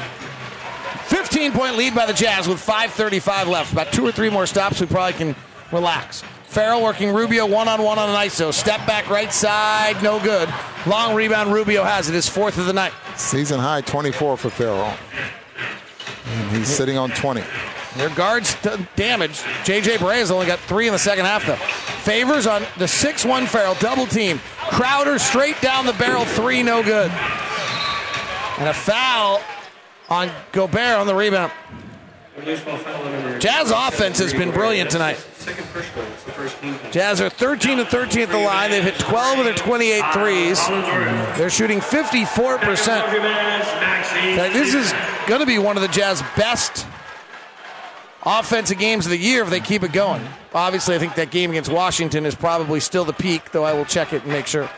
15 point lead by the Jazz with 5.35 left. About two or three more stops, we probably can relax. Ferrell working Rubio one on one on an ISO. Step back right side, no good. Long rebound, Rubio has it. His fourth of the night. Season high 24 for Ferrell. And he's sitting on 20. Their guards d- damaged. JJ Barea's only got three in the second half, though. Favors on the 6 1 Ferrell, double team. Crowder straight down the barrel, three, no good. And a foul on Gobert on the rebound. Jazz offense has been brilliant tonight. Jazz are 13 and 13 at the line. They've hit 12 of their 28 threes. They're shooting 54%. This is going to be one of the Jazz best offensive games of the year if they keep it going. Obviously, I think that game against Washington is probably still the peak, though I will check it and make sure.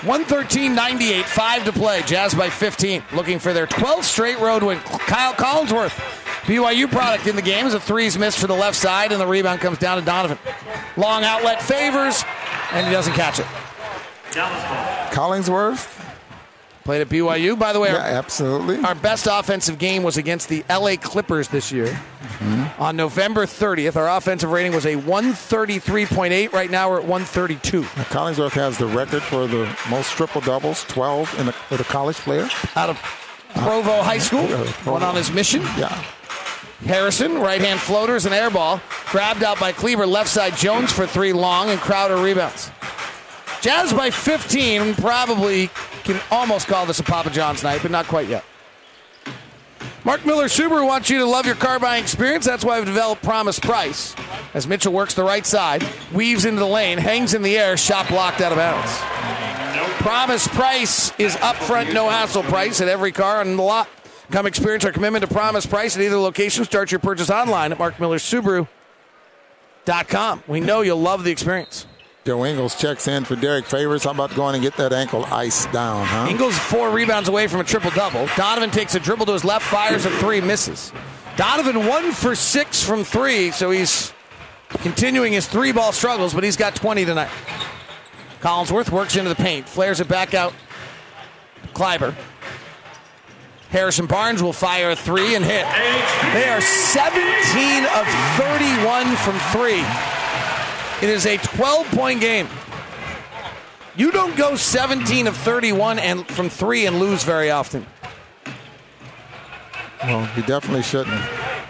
113.98, five to play. Jazz by 15, looking for their 12th straight road win. Kyle Collinsworth, BYU product in the game, as a threes missed for the left side, and the rebound comes down to Donovan. Long outlet Favors, and he doesn't catch it. Collinsworth. Played at BYU. By the way, Yeah, our, absolutely. our best offensive game was against the LA Clippers this year. Mm-hmm. On November 30th, our offensive rating was a 133.8. Right now, we're at 132. Collinsworth has the record for the most triple doubles, 12 in a, with a college player. Out of Provo High School, Provo. went on his mission. Yeah. Harrison, right hand floaters and air ball. Grabbed out by Kleber, left side Jones for three long, and Crowder rebounds. Jazz by 15, probably can almost call this a Papa John's night, but not quite yet. Mark Miller Subaru wants you to love your car buying experience. That's why we've developed Promise Price. As Mitchell works the right side, weaves into the lane, hangs in the air, shot blocked out of bounds. Promise Price is upfront, no hassle price at every car on the lot. Come experience our commitment to Promise Price at either location. Start your purchase online at markmillersubaru.com. We know you'll love the experience. Joe Ingles checks in for Derrick Favors. How about going and get that ankle ice down, huh? Ingles four rebounds away from a triple double. Donovan takes a dribble to his left, fires a three, misses. Donovan one for six from three, so he's continuing his three ball struggles, but he's got 20 tonight. Collinsworth works into the paint, flares it back out. Kleber. Harrison Barnes will fire a three and hit. They are 17 of 31 from three. It is a 12 point game. You don't go 17 of 31 and from three and lose very often. Well, he definitely shouldn't.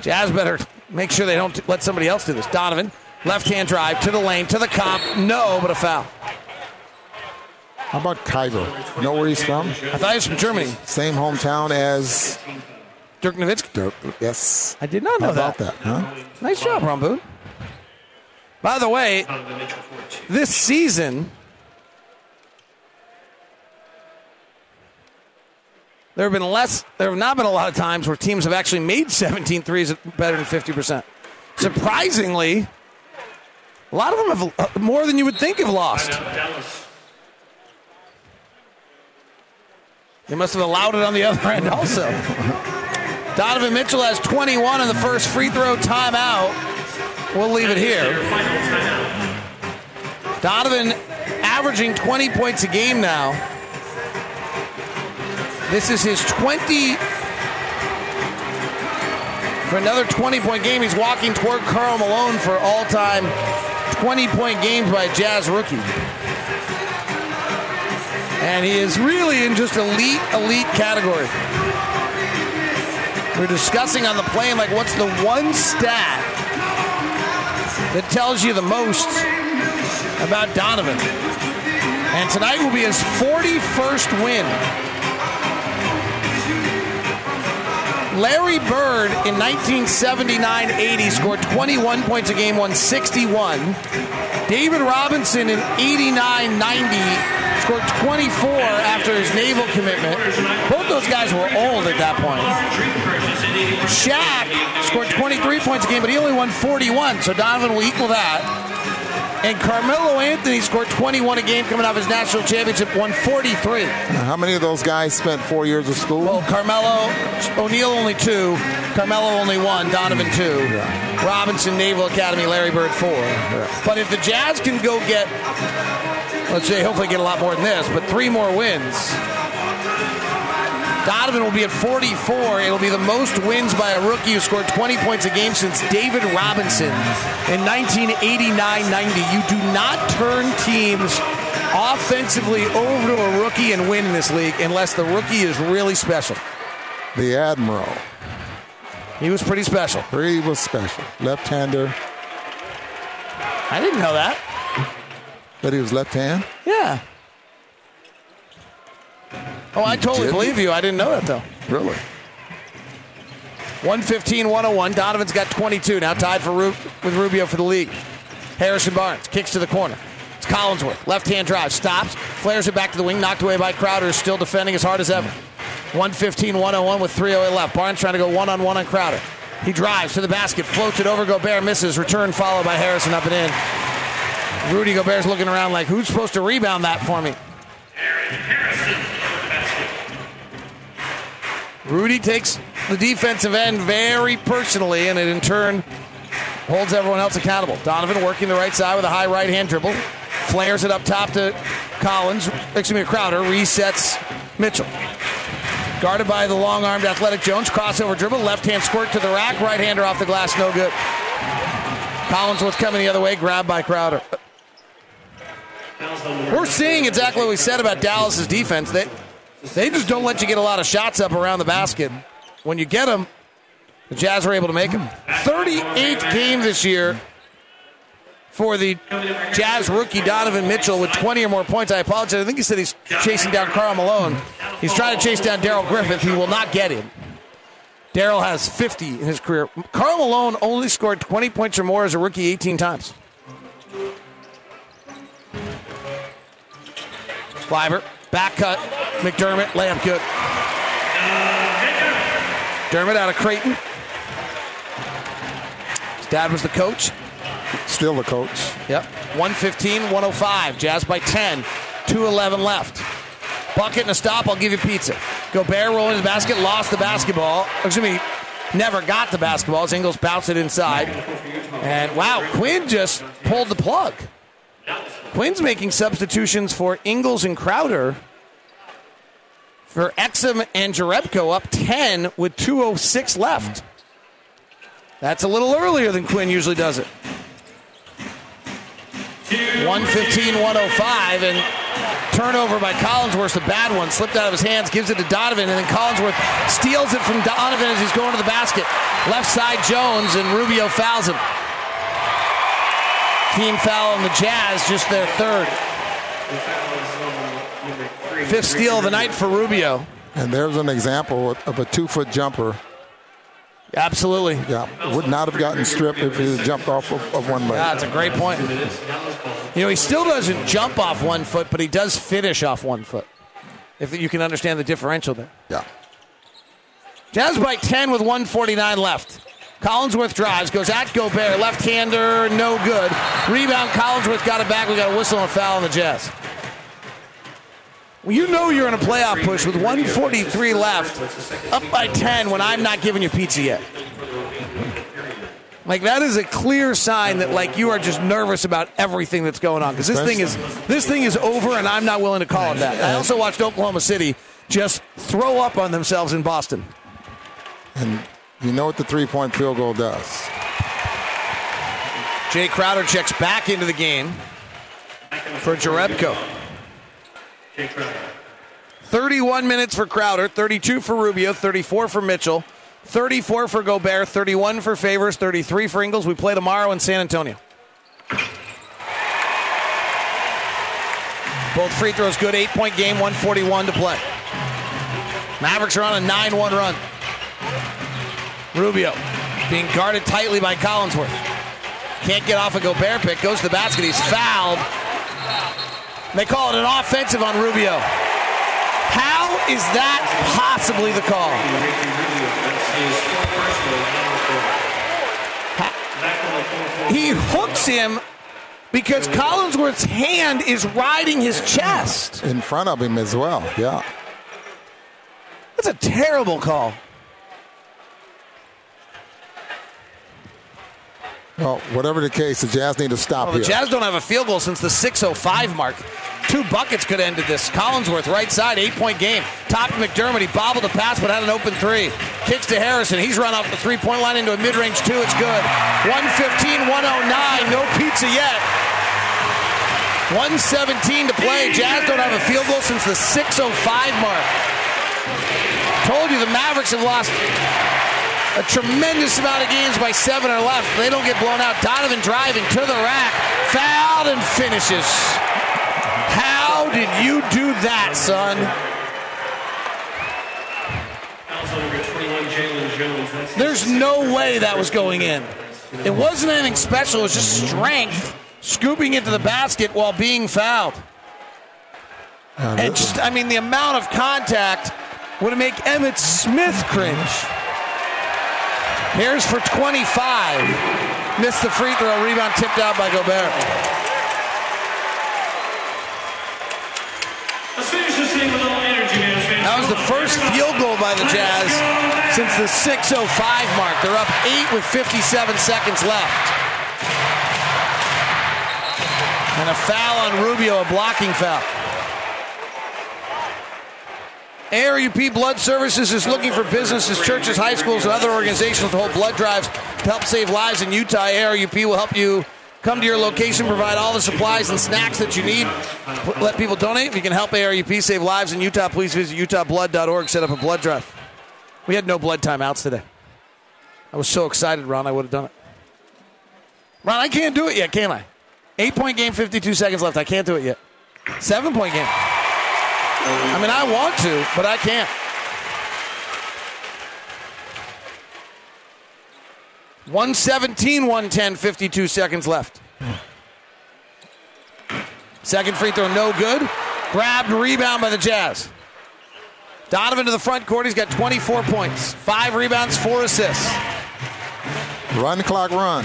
Jazz better make sure they don't let somebody else do this. Donovan, left hand drive to the lane, to the comp. No, but a foul. How about Kleber? You know where he's from? I thought he was from Germany. Same hometown as Dirk Nowitzki. Dirk. Yes. I did not know How about that. that, huh? Nice job, Ron Boone. By the way, this season, there have been less. There have not been a lot of times where teams have actually made 17 threes at better than 50 percent. Surprisingly, a lot of them have uh, more than you would think have lost. They must have allowed it on the other end also. Donovan Mitchell has 21 in the first free throw timeout. We'll leave it here. Donovan averaging 20 points a game now. This is his 20. For another 20 point game, he's walking toward Karl Malone for all time 20 point games by a Jazz rookie. And he is really in just elite, elite category. We're discussing on the plane, like, what's the one stat that tells you the most about Donovan? And tonight will be his 41st win. Larry Bird in 1979-80 scored 21 points a game, won 61. David Robinson in 89-90 scored 24 after his naval commitment. Both those guys were old at that point. Shaq scored 23 points a game, but he only won 41, so Donovan will equal that. And Carmelo Anthony scored 21 a game coming off his national championship, won 43. Now, how many of those guys spent four years of school? Well, Carmelo, O'Neal only two, Carmelo only one, Donovan two, Robinson, Naval Academy, Larry Bird four. But if the Jazz can go get, let's say, hopefully get a lot more than this, but three more wins, Donovan will be at 44. It'll be the most wins by a rookie who scored 20 points a game since David Robinson in 1989-90. You do not turn teams offensively over to a rookie and win in this league unless the rookie is really special. The Admiral. He was pretty special. He was special. Left-hander. I didn't know that. That he was left-hand? Yeah. Oh, I totally Did believe he? you. I didn't know that though. Really? 115 101. Donovan's got 22. Now tied for Ru- with Rubio for the league. Harrison Barnes kicks to the corner. It's Collinsworth. Left hand drive. Stops. Flares it back to the wing. Knocked away by Crowder. is Still defending as hard as ever. 115 101 with 308 left. Barnes trying to go one on one on Crowder. He drives to the basket. Floats it over. Gobert misses. Return followed by Harrison up and in. Rudy Gobert's looking around like, who's supposed to rebound that for me? Rudy takes the defensive end very personally, and it in turn holds everyone else accountable. Donovan working the right side with a high right hand dribble, flares it up top to Collins, excuse me, Crowder, resets Mitchell. Guarded by the long armed athletic Jones, crossover dribble, left hand squirt to the rack, right hander off the glass, no good. Collins Collinsworth coming the other way, grabbed by Crowder. We're seeing exactly what we said about Dallas's defense. They, they just don't let you get a lot of shots up around the basket. When you get them, the Jazz are able to make them. 38th game this year for the Jazz rookie Donovan Mitchell with 20 or more points. I apologize. I think he said he's chasing down Karl Malone. He's trying to chase down Darrell Griffith. He will not get him. Daryl has 50 in his career. Karl Malone only scored 20 points or more as a rookie 18 times. Kleber, back cut, McDermott, layup good. Dermott out of Creighton. His dad was the coach. Still the coach. Yep. 115, 105. Jazz by 10. 211 left. Bucket and a stop, I'll give you pizza. Gobert rolling the basket, lost the basketball. Excuse me, never got the basketball as Ingles bounced it inside. And wow, Quin just pulled the plug. Quin's making substitutions for Ingles and Crowder. For Exum and Jerebko up 10 with 2.06 left. That's a little earlier than Quinn usually does it. 115 105 and turnover by Collinsworth, a bad one, slipped out of his hands, gives it to Donovan, and then Collinsworth steals it from Donovan as he's going to the basket. Left side Jones, and Rubio fouls him. Team foul on the Jazz, just their third. Fifth steal of the night for Rubio. And there's an example of a two foot jumper. Absolutely. Yeah. Would not have gotten stripped if he had jumped off of, of one leg. Yeah, that's a great point. You know, he still doesn't jump off one foot, but he does finish off one foot. If you can understand the differential there. Yeah. Jazz by 10 with 149 left. Collinsworth drives, goes at Gobert, left hander, no good. Rebound, Collinsworth got it back. We got a whistle and a foul on the Jazz. Well, you know you're in a playoff push with 143 left, up by 10 when I'm not giving you pizza yet. Like that is a clear sign that like you are just nervous about everything that's going on because this thing is this thing is over and I'm not willing to call it that. I also watched Oklahoma City just throw up on themselves in Boston. And you know what the three point field goal does. Jae Crowder checks back into the game for Jerebko. 31 minutes for Crowder, 32 for Rubio, 34 for Mitchell, 34 for Gobert, 31 for Favors, 33 for Ingles. We play tomorrow in San Antonio. Both free throws good. Eight point game, 141 to play. Mavericks are on a 9 1 run. Rubio being guarded tightly by Collinsworth. Can't get off a Gobert pick. Goes to the basket. He's fouled. They call it an offensive on Rubio. How is that possibly the call? He hooks him because Collinsworth's hand is riding his chest. In front of him as well, yeah. That's a terrible call. Well, whatever the case, the Jazz need to stop Well, the here. Jazz don't have a field goal since the 6:05 mark. Two buckets could end this. Collinsworth, right side, eight-point game. Top McDermott. He bobbled a pass, but had an open three. Kicks to Harrison. He's run off the three-point line into a mid-range two. It's good. 115, 109. No pizza yet. 117 to play. Jazz don't have a field goal since the 6:05 mark. Told you the Mavericks have lost a tremendous amount of games by seven or left. They don't get blown out. Donovan driving to the rack, fouled and finishes. How did you do that, son? There's no way that was going in. It wasn't anything special. It was just strength scooping into the basket while being fouled. Uh, and just, I mean, the amount of contact would make Emmitt Smith cringe. Here's for 25. Missed the free throw. Rebound tipped out by Gobert. That was the first field goal by the Jazz since the 6.05 mark. They're up eight with 57 seconds left. And a foul on Rubio, a blocking foul. ARUP Blood Services is looking for businesses, churches, high schools, and other organizations to hold blood drives to help save lives in Utah. ARUP will help you come to your location, provide all the supplies and snacks that you need. Let people donate. If you can help ARUP save lives in Utah, please visit utahblood.org. Set up a blood drive. We had no blood timeouts today. I was so excited, Ron, I would have done it. Ron, I can't do it yet, can I? Eight point game, 52 seconds left. I can't do it yet. Seven point game. I mean, I want to, but I can't. One seventeen, one ten, 52 seconds left. Second free throw, no good. Grabbed, rebound by the Jazz. Donovan to the front court. He's got 24 points, five rebounds, four assists. Run the clock, run.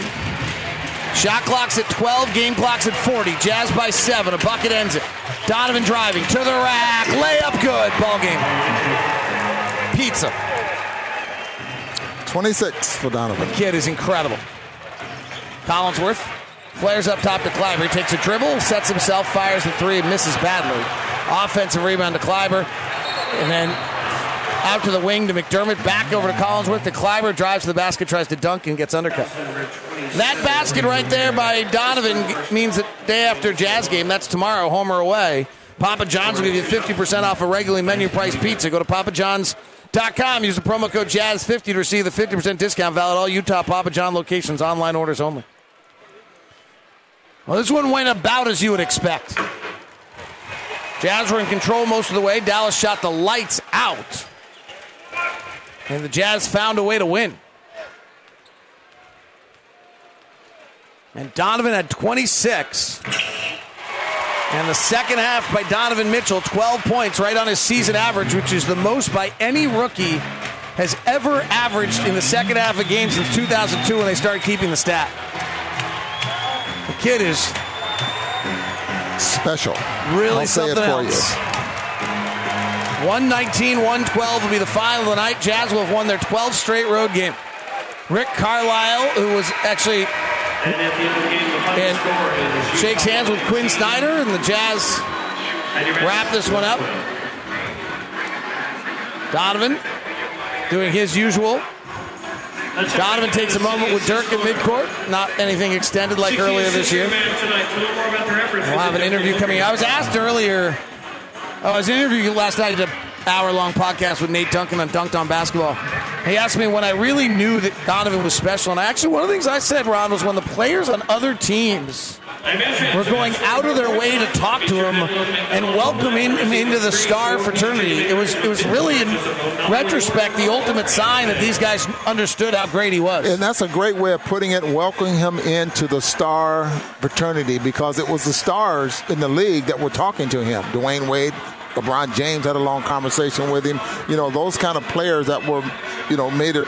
Shot clock's at 12, game clock's at 40. Jazz by seven. A bucket ends it. Donovan driving to the rack. Layup good. Ball game. Pizza. 26 for Donovan. The kid is incredible. Collinsworth flares up top to Kleber. He takes a dribble, sets himself, fires the three, and misses badly. Offensive rebound to Kleber. And then out to the wing to McDermott. Back over to Collinsworth. To Kleber drives to the basket, tries to dunk, and gets undercut. That basket right there by Donovan means that day after Jazz game, that's tomorrow, home or away. Papa John's will give you 50% off a regularly menu price pizza. Go to papajohns.com. Use the promo code Jazz50 to receive the 50% discount valid all Utah Papa John locations, online orders only. Well, this one went about as you would expect. Jazz were in control most of the way. Dallas shot the lights out. And the Jazz found a way to win. And Donovan had 26. And the second half by Donovan Mitchell, 12 points, right on his season average, which is the most by any rookie has ever averaged in the second half of games since 2002 when they started keeping the stat. The kid is special. Really I'll say it something for else. 119 112 will be the final of the night. Jazz will have won their 12th straight road game. Rick Carlisle, who was actually and shakes hands with Quin Snyder, and the Jazz wrap this one up. Donovan doing his usual. Donovan takes a moment with Dirk in midcourt. Not anything extended like earlier this year. We'll have an interview coming. I was asked earlier. Oh, I was interviewed last night. Did an hour-long podcast with Nate Duncan on Dunc'd on Basketball. He asked me when I really knew that Donovan was special, and actually one of the things I said, Ron, was when the players on other teams were going out of their way to talk to him and welcome him into the star fraternity. It was it was really, in retrospect, the ultimate sign that these guys understood how great he was. And that's a great way of putting it, welcoming him into the star fraternity because it was the stars in the league that were talking to him. Dwyane Wade, LeBron James had a long conversation with him. You know, those kind of players that were, you know, made it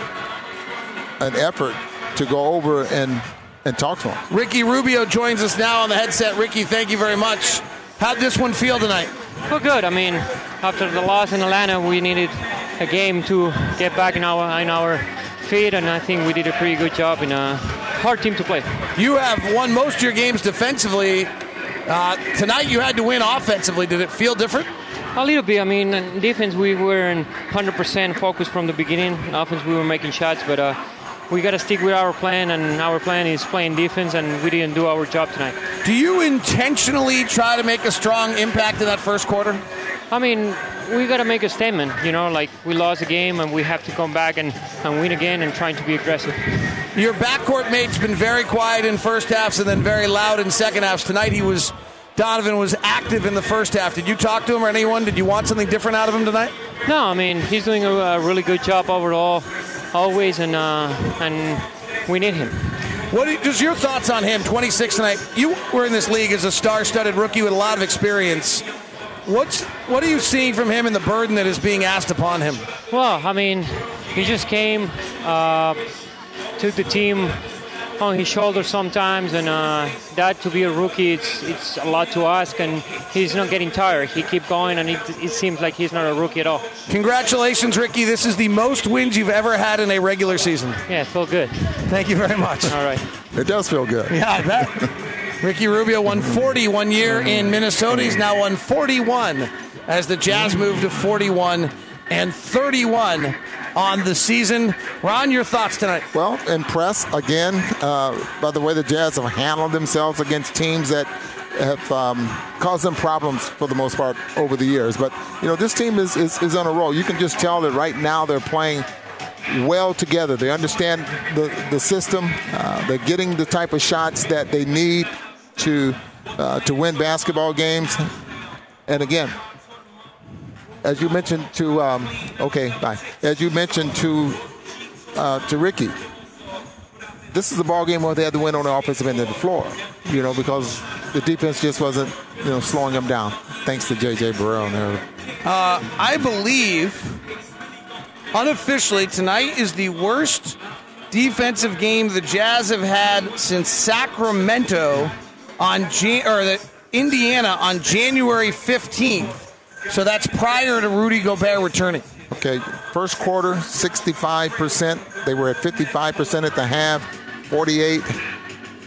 an effort to go over and and talk to him. Ricky Rubio joins us now on the headset. Ricky, thank you very much. How'd this one feel tonight? Well, good. I mean, after the loss in Atlanta, we needed a game to get back in our in our feet, and I think we did a pretty good job in a hard team to play. You have won most of your games defensively. Uh, tonight you had to win offensively. Did it feel different? A little bit. I mean, defense we were in 100% focused from the beginning. In offense we were making shots, but uh, we got to stick with our plan, and our plan is playing defense, and we didn't do our job tonight. Do you intentionally try to make a strong impact in that first quarter? I mean, we got to make a statement. You know, like we lost a game, and we have to come back and, and win again, and trying to be aggressive. Your backcourt mate's been very quiet in first halves and then very loud in second halves. Tonight he was Donovan was active in the first half. Did you talk to him or anyone? Did you want something different out of him tonight? No, I mean he's doing a, a really good job overall. always, and uh, and we need him. What you, just your thoughts on him? 26 tonight. You were in this league as a star-studded rookie with a lot of experience. What's what are you seeing from him and the burden that is being asked upon him? Well, I mean, he just came, uh, took the team on his shoulders sometimes, and uh, that to be a rookie, it's it's a lot to ask, and he's not getting tired. He keep going, and it, it seems like he's not a rookie at all. Congratulations, Ricky. This is the most wins you've ever had in a regular season. Yeah, it felt good. Thank you very much. All right. It does feel good. Yeah, I bet. Ricky Rubio won 40 one year in Minnesota. He's now won 41 as the Jazz move to 41 and 31 on the season. Ron, your thoughts tonight? Well, impressed again uh, by the way the Jazz have handled themselves against teams that have um, caused them problems for the most part over the years. But you know, this team is, is, is on a roll. You can just tell that right now they're playing well together. They understand the, the system. Uh, they're getting the type of shots that they need to uh, to win basketball games. And again, as you mentioned to um, okay, bye. As you mentioned to uh, to Ricky, this is a ball game where they had to win on the offensive end of the floor. You know, because the defense just wasn't you know slowing them down. Thanks to JJ Barea and. Uh, I believe unofficially tonight is the worst defensive game the Jazz have had since Sacramento on Jan- or the Indiana on January 15th. So that's prior to Rudy Gobert returning. Okay, first quarter, 65%. They were at 55% at the half, 48,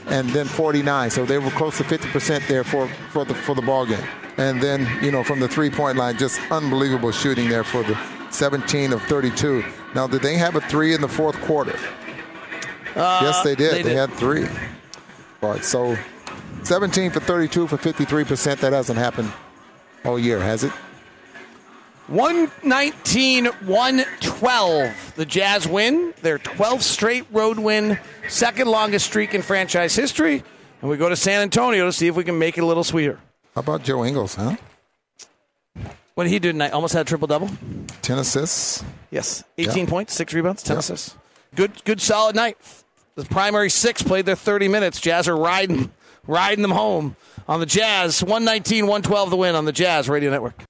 and then 49. So they were close to 50% there for, for the for the ball game. And then, you know, from the three-point line, just unbelievable shooting there for the 17 of 32. Now, did they have a three in the fourth quarter? Uh, yes, they did. they They, did. had three. All right, so 17 for 32 for 53%. That hasn't happened all year, has it? 119 112. The Jazz win their 12th straight road win, second longest streak in franchise history. And we go to San Antonio to see if we can make it a little sweeter. How about Joe Ingles, huh? What did he do tonight? Almost had a triple double? 10 assists. Yes. 18 Yeah. points, six rebounds, 10 Yeah. assists. Good, good, solid night. The primary six played their 30 minutes. Jazz are riding, riding them home on the Jazz. 119 112 the win on the Jazz Radio Network.